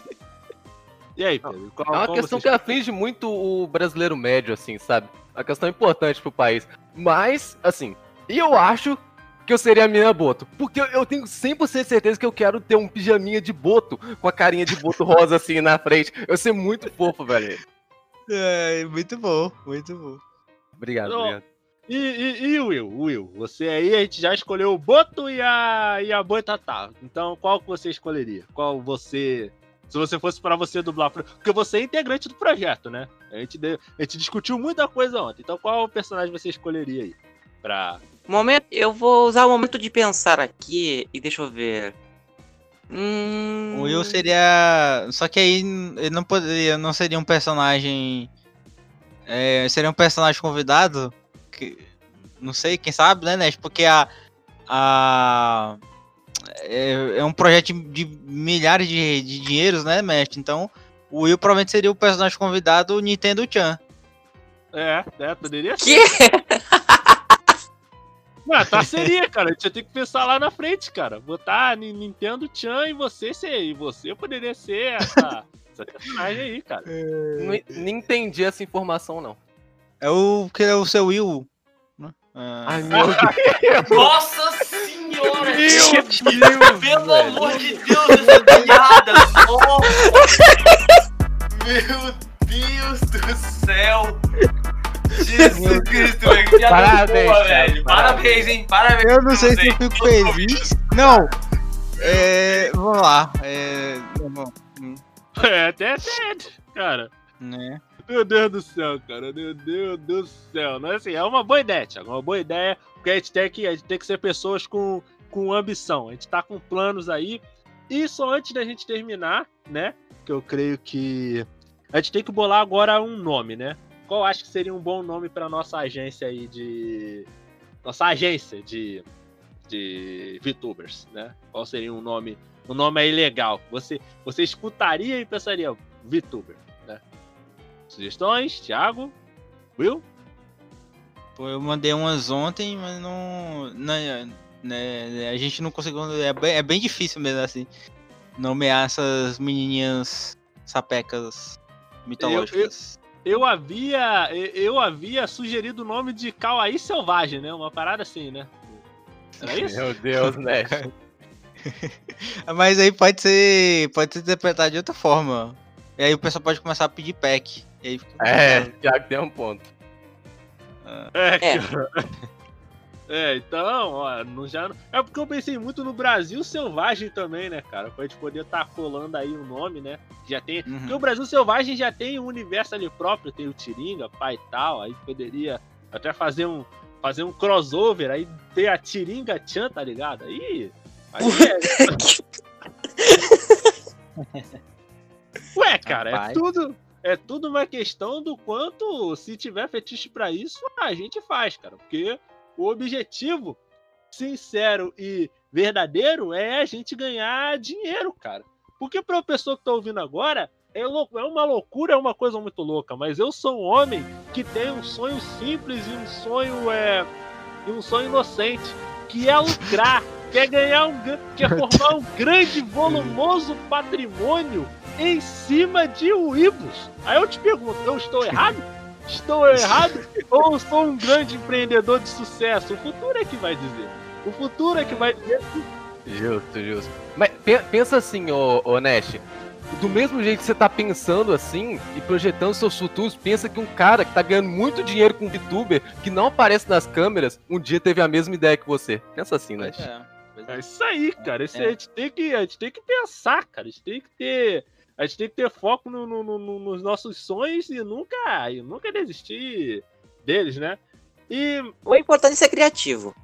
E aí, Pedro? Qual, É uma qual questão que aflige muito o brasileiro médio, assim, sabe? Uma questão importante pro país. Mas, assim, eu acho que eu seria a menina Boto. Porque eu, eu tenho 100% certeza que eu quero ter um pijaminha de Boto, com a carinha de Boto rosa, assim, na frente. Eu ser muito fofo, velho. É, muito bom, muito bom. Obrigado, Não. obrigado. E, e, e o Will, Will, você aí, a gente já escolheu o Boto e a, e a Boitatá. Então, qual que você escolheria? Qual você. Se você fosse pra você dublar. Porque você é integrante do projeto, né? A gente, deu- a gente discutiu muita coisa ontem. Então, qual personagem você escolheria aí? Pra. Momento, eu vou usar o momento de pensar aqui e deixa eu ver. Hum... O Will seria. Só que aí ele não poderia. Não seria um personagem. é, seria um personagem convidado. Que, não sei, quem sabe, né, Nes? Porque a. a é, é um projeto de milhares de, de dinheiros, né, mestre? Então, o Will provavelmente seria o personagem convidado Nintendo Chan. É, é, poderia ser. Que? Ué, tá seria, cara. A gente ia ter que pensar lá na frente, cara. Botar Ni- Nintendo Chan e você ser. E você poderia ser essa, essa personagem aí, cara. Não, não entendi essa informação, não. É o que é o seu Will. Ah, Ai, meu Deus. Nossa senhora! Meu Deus, Pelo velho. amor de Deus, essa piada! Oh, meu Deus do céu! Jesus Cristo, velho, que piada Parabéns, boa, cara, velho! parabéns. Parabéns, hein? Parabéns! Eu não sei se eu fico feliz. Não! É, vamos lá. É, vamos- É, até, até, cara. né? Meu Deus do céu, cara. Meu Deus do céu. É assim, é uma boa ideia, Thiago. Uma boa ideia. Porque a gente tem que, a gente tem que ser pessoas com, com ambição. A gente tá com planos aí. E só antes da gente terminar, né? Que eu creio que. A gente tem que bolar agora um nome, né? Qual acho que seria um bom nome pra nossa agência aí de. Nossa agência de. De VTubers, né? Qual seria um nome. Um nome aí legal. Você, você escutaria e pensaria, VTuber? Sugestões? Thiago? Will? Pô, eu mandei umas ontem, mas não. não né, a gente não conseguiu. É bem, é bem difícil mesmo assim. Nomear essas menininhas sapecas mitológicas. Eu havia. eu- Eu havia sugerido o nome de Kawaii Selvagem, né? Uma parada assim, né? Era isso? Meu Deus, né? Mas aí pode ser. Pode ser interpretado de outra forma. E aí o pessoal pode começar a pedir pack. E aí fica É, complicado. Thiago tem um ponto. É, É. cara. É, então, ó, não já. É porque eu pensei muito no Brasil Selvagem também, né, cara? Pra gente poder estar colando aí o nome, né? Já tem. Uhum. Porque o Brasil Selvagem já tem um universo ali próprio, tem o Tiringa, pai e tal, aí poderia até fazer um, fazer um crossover, aí ter a Tiringa Chan, tá ligado? Aí. aí é... Ué, cara, é Rapaz. tudo. É tudo uma questão do quanto, se tiver fetiche pra isso, a gente faz, cara. Porque o objetivo sincero e verdadeiro é a gente ganhar dinheiro, cara. Porque pra pessoa que tá ouvindo agora, é, louco, é uma loucura, é uma coisa muito louca, mas eu sou um homem que tem um sonho simples e um sonho é e um sonho inocente, que é lucrar, quer ganhar um quer formar um grande volumoso patrimônio em cima de Weebos. Aí eu te pergunto, eu estou errado? Estou errado ou sou um grande empreendedor de sucesso? O futuro é que vai dizer. O futuro é que vai dizer. Justo, justo. Mas pe- pensa assim, ô, ô Nash. Do mesmo jeito que você tá pensando assim e projetando seus futuros, pensa que um cara que tá ganhando muito dinheiro com VTuber, que não aparece nas câmeras, um dia teve a mesma ideia que você. Pensa assim, Nash. É, é. É isso aí, cara. Esse, É. a, gente tem que, a gente tem que pensar, cara. A gente tem que ter. A gente tem que ter foco no- no- no- no- nos nossos sonhos e nunca, e nunca desistir deles, né? E O importante é ser criativo.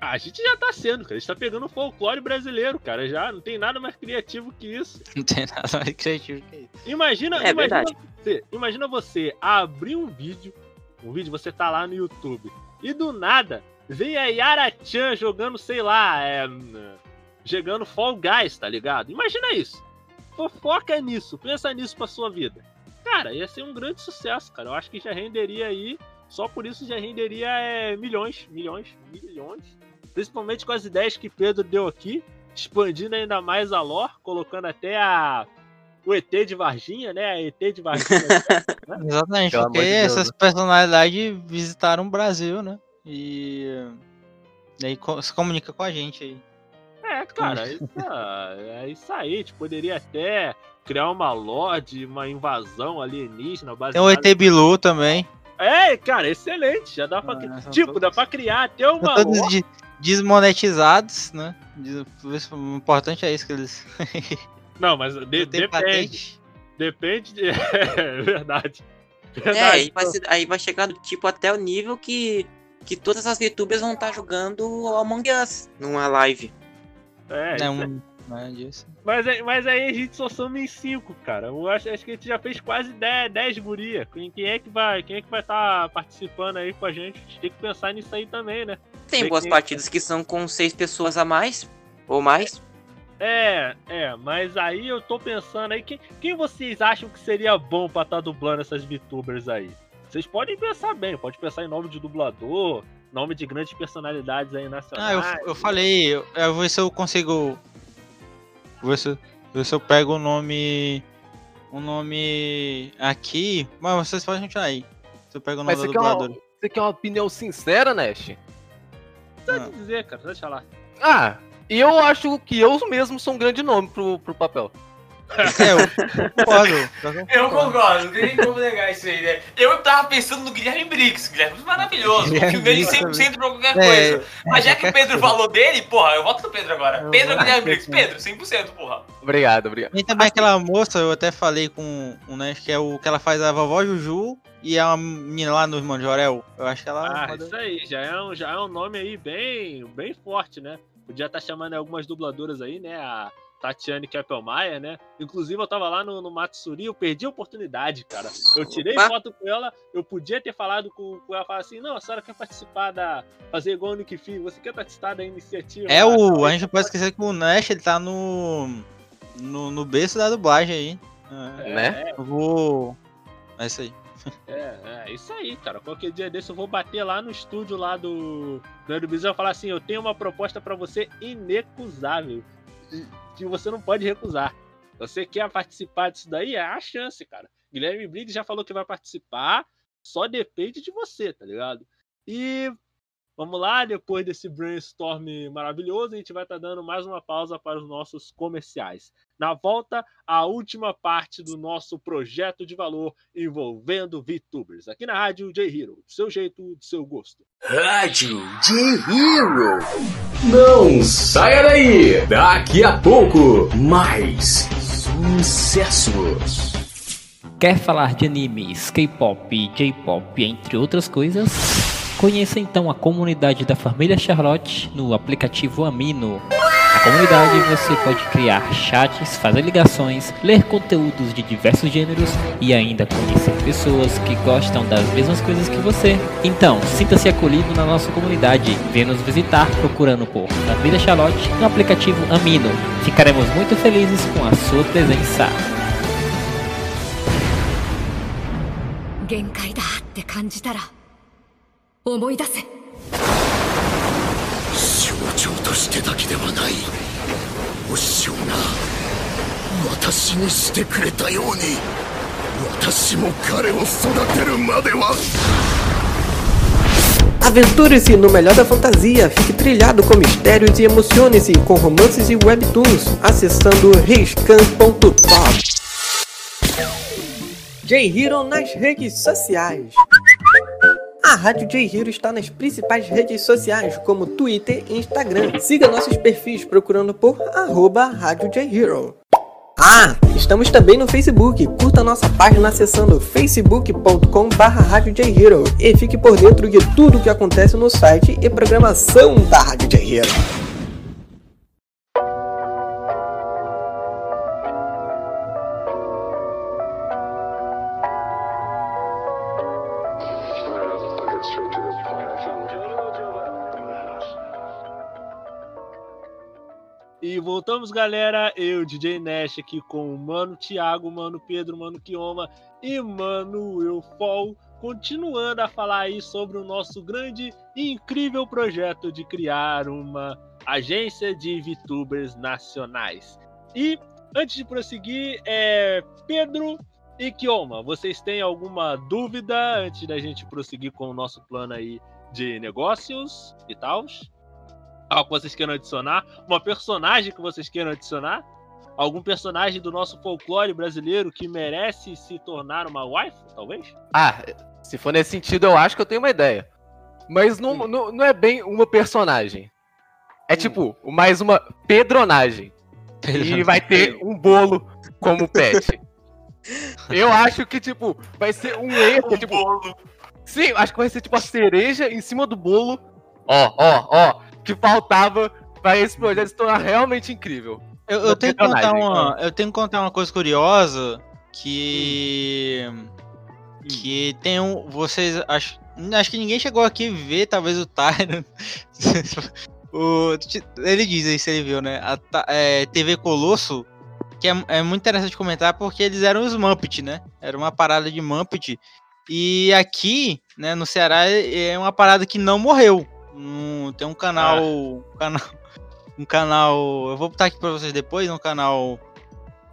a gente já tá sendo, cara. A gente tá pegando o folclore brasileiro, cara. Já não tem nada mais criativo que isso. Não tem nada mais criativo que isso. Imagina, É imagina verdade. você, imagina você abrir um vídeo, um vídeo você tá lá no YouTube e do nada vem a Yara Chan jogando, sei lá, é, jogando Fall Guys, tá ligado? Imagina isso. Fofoca nisso, pensa nisso pra sua vida. Cara, ia ser um grande sucesso, cara. Eu acho que já renderia aí, só por isso já renderia é, milhões, milhões, milhões. Principalmente com as ideias que Pedro deu aqui, expandindo ainda mais a lore, colocando até a o ET de Varginha, né? A ET de Varginha. Exatamente, Pelo porque de Deus, essas né? personalidades visitaram o Brasil, né? E. E aí co- se comunica com a gente aí. É, cara, isso, é isso aí. A gente poderia até criar uma lorde, uma invasão alienígena Tem o baseada... ET Bilu também. É, cara, excelente. Já dá pra. Ah, tipo, todos- dá pra criar até uma. São todos de- desmonetizados, né? Des- O importante é isso que eles. Não, mas de- depende. patente. Depende de. É verdade. É, Verdade. aí vai, ser- aí vai chegar do tipo até o nível que, que todas as VTubers vão estar jogando Among Us numa live. É, não é disso. Mas, aí- mas aí a gente só soma em 5, cara. Eu acho, acho que a gente já fez quase 10, 10 guria. Quem, quem é que vai quem é que vai estar participando aí com a gente? A gente tem que pensar nisso aí também, né? Tem boas que- partidas que são com seis pessoas a mais ou mais. É, é, mas aí eu tô pensando aí, quem, quem vocês acham que seria bom pra estar dublando essas VTubers aí? Vocês podem pensar bem, pode pensar em nome de dublador, nome de grandes personalidades aí Ah, nacionais. eu, eu falei, eu, eu vou ver se eu consigo. Vou ver se, eu- ver se eu pego o nome. O nome aqui. Mas vocês podem continuar aí. Se eu pego o nome Mas da você quer, uma, você quer uma opinião sincera, Nash? Precisa dizer, cara, deixa lá. Ah, eu acho que eu mesmo sou um grande nome pro, pro papel. É, eu concordo. Eu concordo, não tem nem como negar isso aí, né? Eu tava pensando no Guilherme Briggs, Guilherme é maravilhoso, o Guilherme filme dele Briggs 100% pra qualquer É, coisa. Mas já que o Pedro falou dele, porra, eu voto no Pedro agora. Eu Pedro Guilherme Briggs? Pedro. Pedro, 100%, porra. Obrigado, obrigado. Tem também aquela moça, eu até falei com o Nash, que é o que ela faz a vovó Juju e é uma menina lá no Irmão de Jorel. Eu acho que ela. Ah, roda- isso aí, já é um, já é um nome aí bem, bem forte, né? Podia estar chamando algumas dubladoras aí, né? A Tatiane Keppelmeier, né? Inclusive, eu tava lá no, no Matsuri, eu perdi a oportunidade, cara. Eu tirei Opa. foto com ela, eu podia ter falado com, com ela, falar assim, não, a senhora quer participar da... Fazer igual o Nick Fee, você quer participar da iniciativa? É lá?" o. A gente não pode esquecer que o Nash ele tá no. No, no berço da dublagem aí. É, É, né? Eu vou. É isso aí. É, é, isso aí, cara. Qualquer dia desse eu vou bater lá no estúdio lá do do Eurobiz e vou falar assim, eu tenho uma proposta pra você inecusável, que você não pode recusar. Você quer participar disso daí? É a chance, cara. Guilherme Briggs já falou que vai participar, só depende de você, tá ligado? E vamos lá, depois desse brainstorm maravilhoso, a gente vai estar dando mais uma pausa para os nossos comerciais. Na volta, a última parte do nosso projeto de valor envolvendo VTubers. Aqui na Rádio J-Hero, do seu jeito, do seu gosto. Rádio J-Hero. Não saia daí! Daqui a pouco, mais sucessos. Quer falar de animes, K-pop, J-pop, entre outras coisas? Conheça então a comunidade da família Charlotte no aplicativo Amino. comunidade você pode criar chats, fazer ligações, ler conteúdos de diversos gêneros e ainda conhecer pessoas que gostam das mesmas coisas que você. Então, sinta-se acolhido na nossa comunidade. Venha nos visitar procurando por Família Charlotte no aplicativo Amino. Ficaremos muito felizes com a sua presença. 限界だって感じたら 思い出せ象徴としてだけではないお師匠が私にしてくれたように私も彼を育てるまでは Aventure-se no melhor da fantasia, fique trilhado com mistérios e emocione-se com romances e webtoons acessando riscan.top. J-Hero nas redes sociais. A Rádio J-Hero está nas principais redes sociais, como Twitter e Instagram. Siga nossos perfis procurando por arroba Rádio J-Hero. Ah, estamos também no Facebook. Curta nossa página acessando facebook.com barra e fique por dentro de tudo o que acontece no site e programação da Rádio J-Hero. E voltamos, galera. Eu, DJ Nash, aqui com o Mano Thiago, Mano Pedro, Mano Kioma e Mano Eufol, continuando a falar aí sobre o nosso grande e incrível projeto de criar uma agência de VTubers nacionais. E antes de prosseguir, é Pedro e Kioma, vocês têm alguma dúvida antes da gente prosseguir com o nosso plano aí de negócios e tal? Algo que vocês queiram adicionar? Uma personagem que vocês queiram adicionar? Algum personagem do nosso folclore brasileiro que merece se tornar uma wife, talvez? Ah, se for nesse sentido, eu acho que eu tenho uma ideia. Mas não, não, não é bem uma personagem. É tipo, mais uma pedronagem. E vai ter um bolo como pet. Eu acho que, tipo, vai ser um erro. tipo, bolo. Sim, acho que vai ser tipo a cereja em cima do bolo. Ó, ó, ó. Que faltava pra esse projeto se tornar realmente incrível. Eu, eu tenho que contar uma, eu tenho que contar uma coisa curiosa que que tem um, vocês acho, acho que ninguém chegou aqui ver, talvez o Tyron. o, ele diz aí se ele viu, né? A é, TV Colosso, que é, é muito interessante comentar porque eles eram os Muppet, né? Era uma parada de Muppet. E aqui, né, no Ceará, é uma parada que não morreu. Um- tem um canal, um canal. Um canal. Eu vou botar aqui pra vocês depois, um canal.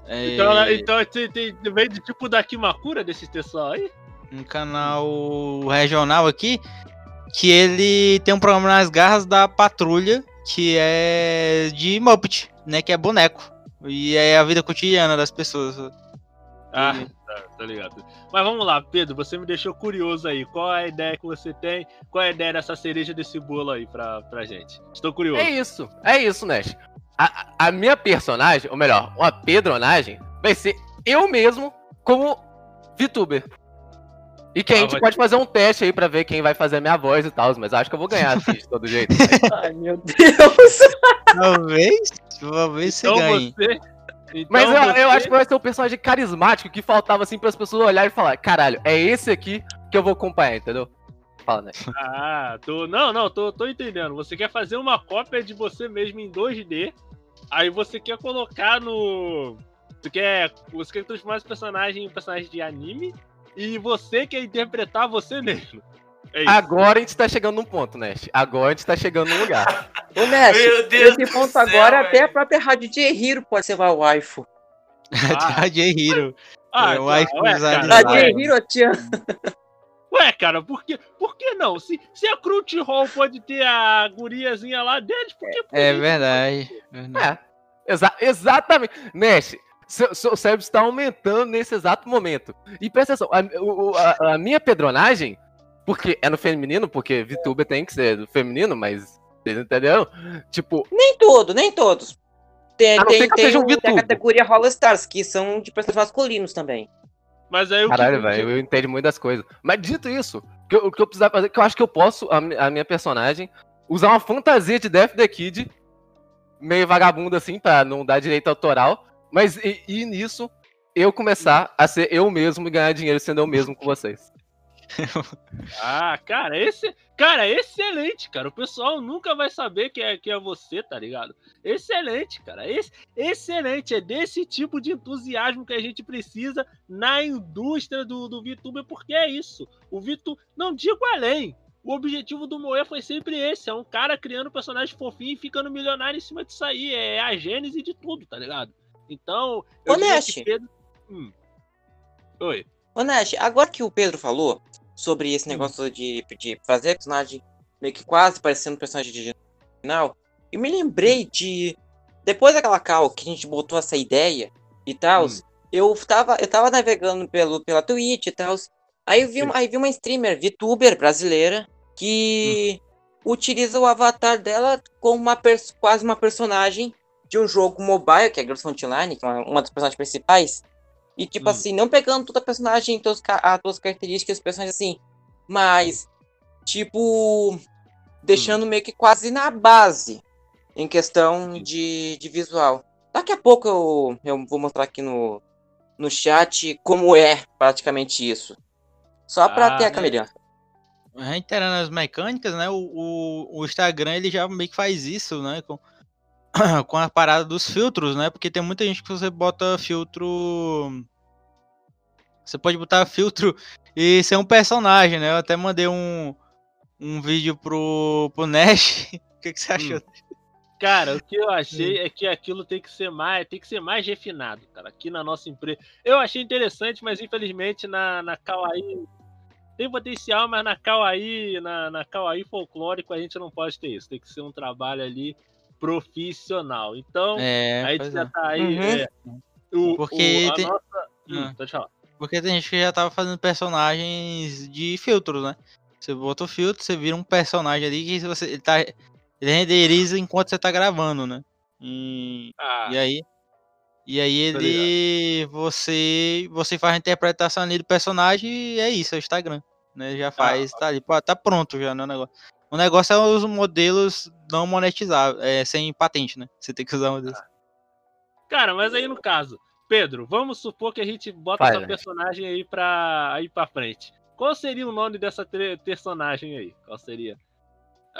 é, Então, então tem, tem, vem de tipo da Kimakura desse pessoal aí? um canal regional aqui, que ele tem um programa nas garras da patrulha, que é de Muppet, né? Que é boneco. E é a vida cotidiana das pessoas. Ah, tá, tá ligado. Mas vamos lá, Pedro, você me deixou curioso aí. Qual é a ideia que você tem? Qual é a ideia dessa cereja desse bolo aí pra, pra gente? Estou curioso. É isso, é isso, Nash. A, a minha personagem, ou melhor, uma pedronagem, vai ser eu mesmo como VTuber. E que a Ah, gente pode fazer um teste aí pra ver quem vai fazer a minha voz e tal, mas acho que eu vou ganhar assim, de todo jeito. Ai, meu Deus. Talvez, talvez você Então ganhe. você. Então Mas eu, você... eu acho que vai ser um personagem carismático que faltava assim para as pessoas olharem e falar: caralho, é esse aqui que eu vou acompanhar, entendeu? Fala, né? Ah, tô. Não, não, tô, tô entendendo. Você quer fazer uma cópia de você mesmo em 2D. Aí você quer colocar no. Você quer. Você quer transformar esse personagem em personagem de anime. E você quer interpretar você mesmo. É. Agora a gente tá chegando num ponto, Nash. Agora a gente tá chegando num lugar. Ô, Mestre, Meu Deus nesse do ponto céu, agora, até velho. a própria Rádio J-Hero pode ser uma waifu. Ah. J Hero. Ah, é, o usado A lá. J-Hero, tia. Ué, cara, por que, por que não? Se, se a Crunchyroll pode ter a guriazinha lá deles, por que por É verdade. verdade. É, exa exatamente. Nash, seu, seu cérebro está aumentando nesse exato momento. E presta atenção, a, o- o- a- a minha pedronagem, porque é no feminino, porque VTuber tem que ser do feminino, mas. Vocês entenderam? Tipo, Nem todo, nem todos. Tem, A não tem, que eu tem, seja um tem a categoria Roll Stars, que são de personagens masculinos também. Mas aí o que- Caralho, velho, eu entendo muito das coisas. Mas dito isso, o que eu, que eu precisava fazer, que eu acho que eu posso, a, a minha personagem, usar uma fantasia de Death the Kid meio vagabundo assim, pra não dar direito autoral. Mas e, e nisso, eu começar a ser eu mesmo e ganhar dinheiro sendo eu mesmo com vocês. Ah, cara, esse. Cara, excelente, cara. O pessoal nunca vai saber que é, que é você, tá ligado? Excelente, cara. Ex excelente. É desse tipo de entusiasmo que a gente precisa na indústria do, do VTuber, porque é isso. O Vitu. Não digo além. O objetivo do Moe foi sempre esse: é um cara criando personagem fofinho e ficando milionário em cima disso aí. É a gênese de tudo, tá ligado? Então. Ô, diria Nash. Pedro... Hum. Oi. Ô, Nash, agora que o Pedro falou sobre esse negócio de, de fazer personagem meio que quase parecendo personagem original, eu me lembrei de. Depois daquela cal que a gente botou essa ideia e tal, eu, tava, eu tava navegando pelo, pela Twitch e tal. Aí eu vi, uma- aí vi uma streamer, VTuber brasileira, que utiliza o avatar dela como uma quase uma personagem de um jogo mobile, que é Girls Frontline, que é uma, uma das personagens principais. E tipo Hum. assim, não pegando toda a personagem, todas as suas características, os personagens assim, mas tipo deixando meio que quase na base em questão de, de visual. Daqui a pouco eu, eu vou mostrar aqui no, no chat como é praticamente isso. Só pra Ah, ter a semelhança. Reiterando as mecânicas, né? O, o, o Instagram ele já meio que faz isso, né? Com, com a parada dos filtros, né? Porque tem muita gente que você bota filtro. Você pode botar filtro e ser um personagem, né? Eu até mandei um, um vídeo pro, pro Nash. O que, que você achou? Cara, o que eu achei é que aquilo tem que ser mais, tem que ser mais refinado, cara. Aqui na nossa empresa. Eu achei interessante, mas infelizmente na, na Kawaii tem potencial, mas na Kawaii, na, na Kawaii folclórico a gente não pode ter isso. Tem que ser um trabalho ali profissional. Então, É, a gente já é. tá aí. Uhum. é, o, Porque o- a tem- nossa. Hum, Ah. pode falar. Porque tem gente que já tava fazendo personagens de filtros, né? Você bota o filtro, você vira um personagem ali que você ele tá ele renderiza enquanto você tá gravando, né? E, Ah, e aí e aí ele você você faz a interpretação ali do personagem e é isso, é o Instagram, né? Já faz, tá ali, pô, tá pronto já, né, o negócio. O negócio é os modelos não monetizáveis, é, sem patente, né? Você tem que usar modelos. Cara, mas aí no caso, Pedro, vamos supor que a gente bota essa né? personagem aí pra, aí pra frente. Qual seria o nome dessa personagem aí? Qual seria?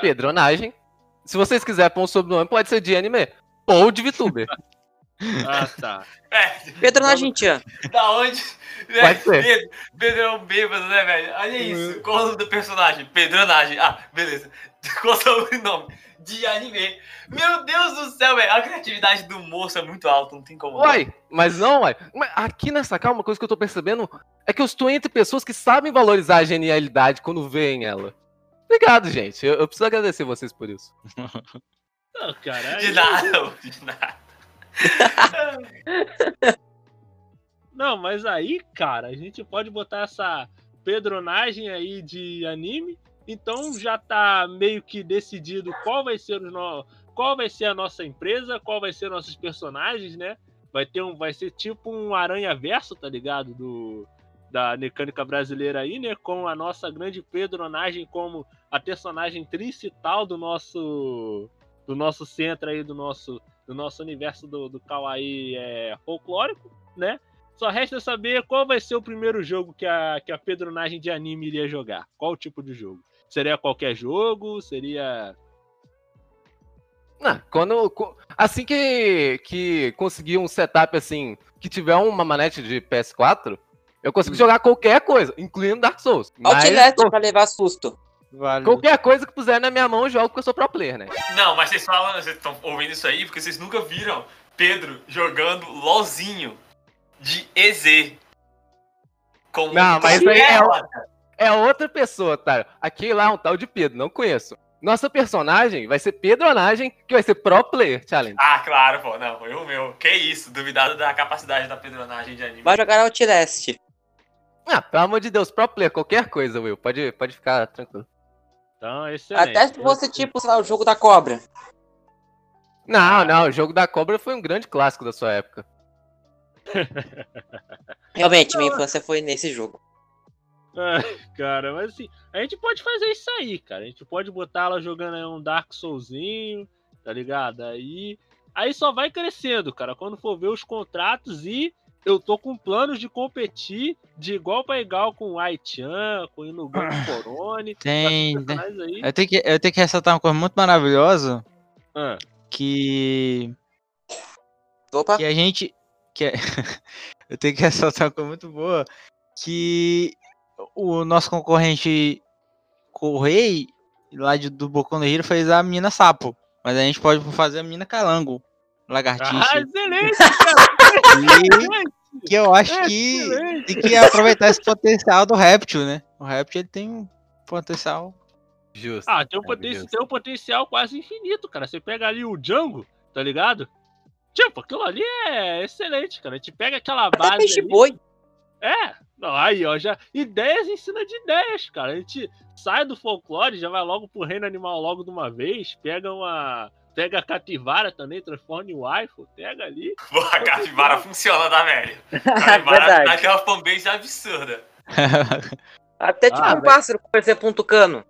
Pedronagem. Se vocês quiserem pôr um sobrenome, pode ser de anime ou de VTuber. Ah, tá. É, Pedronagem Chan. da onde? É, Pode ser. Pedro, Pedro é um bêbado, né, velho? Olha isso. Qual é o nome do personagem? Pedronagem. Ah, beleza. Qual é o sobrenome? De anime. Meu Deus do céu, velho. A criatividade do moço é muito alta, não tem como. Uai, mas não, uai. Mas aqui nessa calma, uma coisa que eu tô percebendo é que eu estou entre pessoas que sabem valorizar a genialidade quando veem ela. Obrigado, gente. Eu, eu preciso agradecer vocês por isso. Não, cara. De nada, de nada. Não, mas aí, cara, a gente pode botar essa pedronagem aí de anime. Então já tá meio que decidido qual vai ser o no... qual vai ser a nossa empresa, qual vai ser nossos personagens, né? Vai ter um, vai ser tipo um aranha verso, tá ligado? Do da mecânica brasileira aí, né? Com a nossa grande pedronagem como a personagem principal do nosso do nosso centro aí do nosso do nosso universo do, do kawaii é, folclórico, né? Só resta saber qual vai ser o primeiro jogo que a, que a pedronagem de anime iria jogar. Qual tipo de jogo? Seria qualquer jogo? Seria. Não, quando, co- assim que, que conseguir um setup assim, que tiver uma manete de PS4, eu consigo jogar qualquer coisa, incluindo Dark Souls. Mas Outlast co- pra levar susto. Vale. qualquer coisa que puser na minha mão, eu jogo porque eu sou pro player, né? Não, mas vocês falam, vocês estão ouvindo isso aí porque vocês nunca viram Pedro jogando LOLzinho de EZ. Como Não, mas aí é. É outra pessoa, tá? Aqui lá é um tal de Pedro, não conheço. Nossa personagem vai ser Pedronagem, que vai ser pro player challenge. Ah, claro, pô. Não, eu meu. Que isso, duvidado da capacidade da pedronagem de anime. Vai jogar Outlast. Ah, pelo amor de Deus, pro player, qualquer coisa, Will. Pode, pode ficar tranquilo. Então, excelente. Até se fosse tipo, sei lá, o jogo da cobra. Não, não, o jogo da cobra foi um grande clássico da sua época. Realmente, minha infância foi nesse jogo. Ai, cara, mas assim, a gente pode fazer isso aí, cara. A gente pode botar ela jogando aí um Dark Soulzinho, tá ligado? Aí Aí só vai crescendo, cara, quando for ver os contratos e eu tô com planos de competir de igual para igual com o Aichan, com o Inugan Corone. Tem. Eu tenho, que, eu tenho que ressaltar uma coisa muito maravilhosa. Ah. Que. Opa. Que a gente. Que é- eu tenho que ressaltar uma coisa muito boa. Que o nosso concorrente Correi, lá de, do Boku no Hero, fez a mina sapo. Mas a gente pode fazer a mina calango. Ah, Lagartixa. excelente, cara! E que eu acho que Excelente. tem que aproveitar esse potencial do réptil, né? O réptil ele tem um potencial. Justo. Ah, tem um, É, poten- justo. tem um potencial quase infinito, cara. Você pega ali o Django, tá ligado? Tipo, aquilo ali é excelente, cara. A gente pega aquela base. peixe ali- boi. É, não, aí, ó, já. Ideias em cima de ideias, cara. A gente sai do folclore, já vai logo pro reino animal logo de uma vez, pega uma. Pega a capivara também, transforma em waifu, pega ali. Porra, a capivara funciona, tá, velho? Capivara Verdade. dá aquela fanbase absurda. Até tipo Ah, um velho. pássaro, por exemplo, um tucano.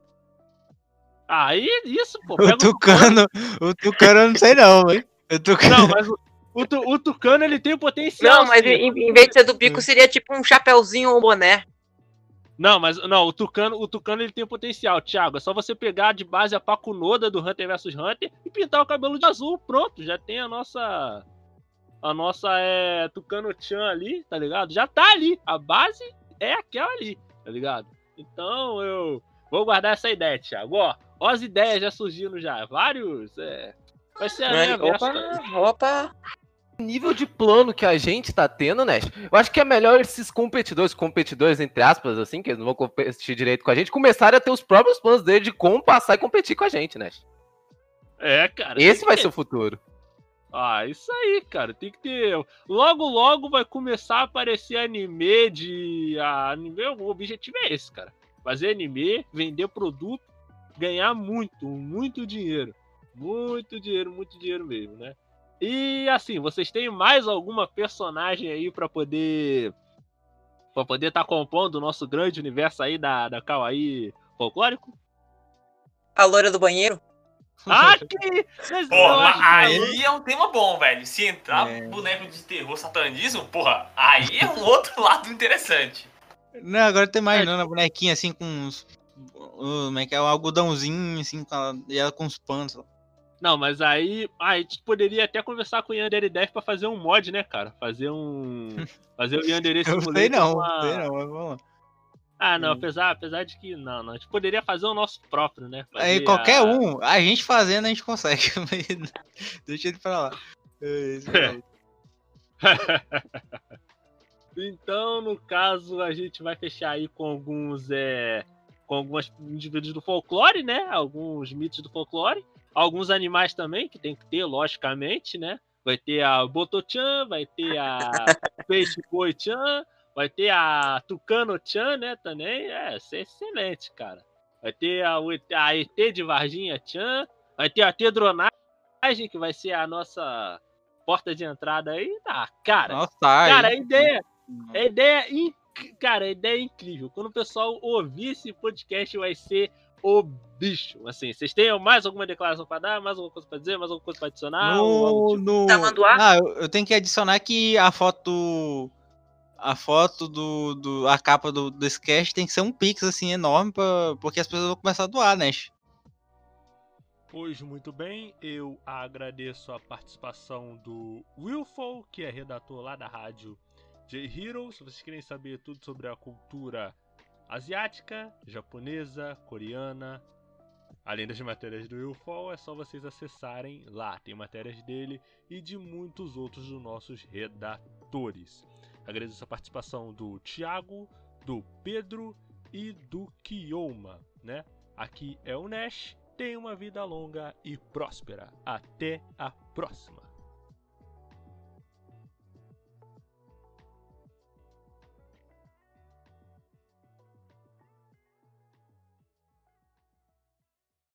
Aí, isso, pô. Pega O tucano, o tucano eu não sei não, velho. O tucano. Não, mas o, o, tu- o tucano ele tem o potencial. Não, mas sim. em, em vez de ser do bico, seria tipo um chapéuzinho ou um boné. Não, mas não, o Tucano, o Tucano ele tem potencial, Thiago. É só você pegar de base a Pacunoda do Hunter vs Hunter e pintar o cabelo de azul. Pronto, já tem a nossa. A nossa é, Tucano Chan ali, tá ligado? Já tá ali. A base é aquela ali, tá ligado? Então eu vou guardar essa ideia, Thiago. Ó, ó as ideias já surgindo já. Vários. É, vai ser a minha Opa, opa. Nível de plano que a gente tá tendo, Nash, eu acho que é melhor esses competidores, competidores entre aspas, assim, que eles não vão competir direito com a gente, começarem a ter os próprios planos deles de como passar e competir com a gente, Nash. É, cara. Esse vai ser o futuro. Ah, isso aí, cara. Tem que ter. Logo, logo vai começar a aparecer anime de. Ah, anime, o objetivo é esse, cara. Fazer anime, vender produto, ganhar muito, muito dinheiro. Muito dinheiro, muito dinheiro mesmo, né? E assim, vocês têm mais alguma personagem aí pra poder. Pra poder estar compondo o nosso grande universo aí da, da Kawaii folclórico? A loira do banheiro? Ah, que. Mas Porra, aí é um tema bom, velho. Se entrar É. boneco de terror satanismo, porra, aí é um outro lado interessante. Não, agora eu tô imaginando a bonequinha assim com uns. uh, Como é que é? Um algodãozinho, assim, com ela, e ela com os panos. Não, mas aí a gente poderia até conversar com o Yandere Dev pra fazer um mod, né, cara? Fazer um. Fazer o Yandere Simulator sei não, com a- sei não, mas vamos lá. Ah, não, Hum. apesar, apesar de que. Não, não. A gente poderia fazer o nosso próprio, né? Aí Fazer qualquer a- um, a gente fazendo, a gente consegue. mas Deixa ele pra lá. É, isso aí. Então, no caso, a gente vai fechar aí com alguns. É, com alguns indivíduos do folclore, né? Alguns mitos do folclore. Alguns animais também, que tem que ter, logicamente, né? Vai ter a Botochan, vai ter a Peixe Boi-chan, vai ter a Tucano-chan, né? Também. É, isso é excelente, cara. Vai ter a, a ET de Varginha-chan, vai ter a Tedronagem, que vai ser a nossa porta de entrada aí. Ah, cara. Nossa, Cara, a ideia, a ideia, é cara, a ideia é incrível. Quando o pessoal ouvir esse podcast, vai ser o bicho. Assim, vocês têm mais alguma declaração pra dar? Mais alguma coisa pra dizer? Mais alguma coisa pra adicionar? No, tipo? no... Ah, eu, eu tenho que adicionar que a foto. A foto do. do a capa do, desse cast tem que ser um pix assim enorme, pra, porque as pessoas vão começar a doar, né? Pois muito bem, eu agradeço a participação do Wilful, que é redator lá da rádio J-Hero. Se vocês querem saber tudo sobre a cultura asiática, japonesa, coreana, além das matérias do Wilful, é só vocês acessarem lá. Tem matérias dele e de muitos outros dos nossos redatores. Agradeço a participação do Thiago, do Pedro e do Kiyoma, né? Aqui é o Nash. Tenha uma vida longa e próspera. Até a próxima.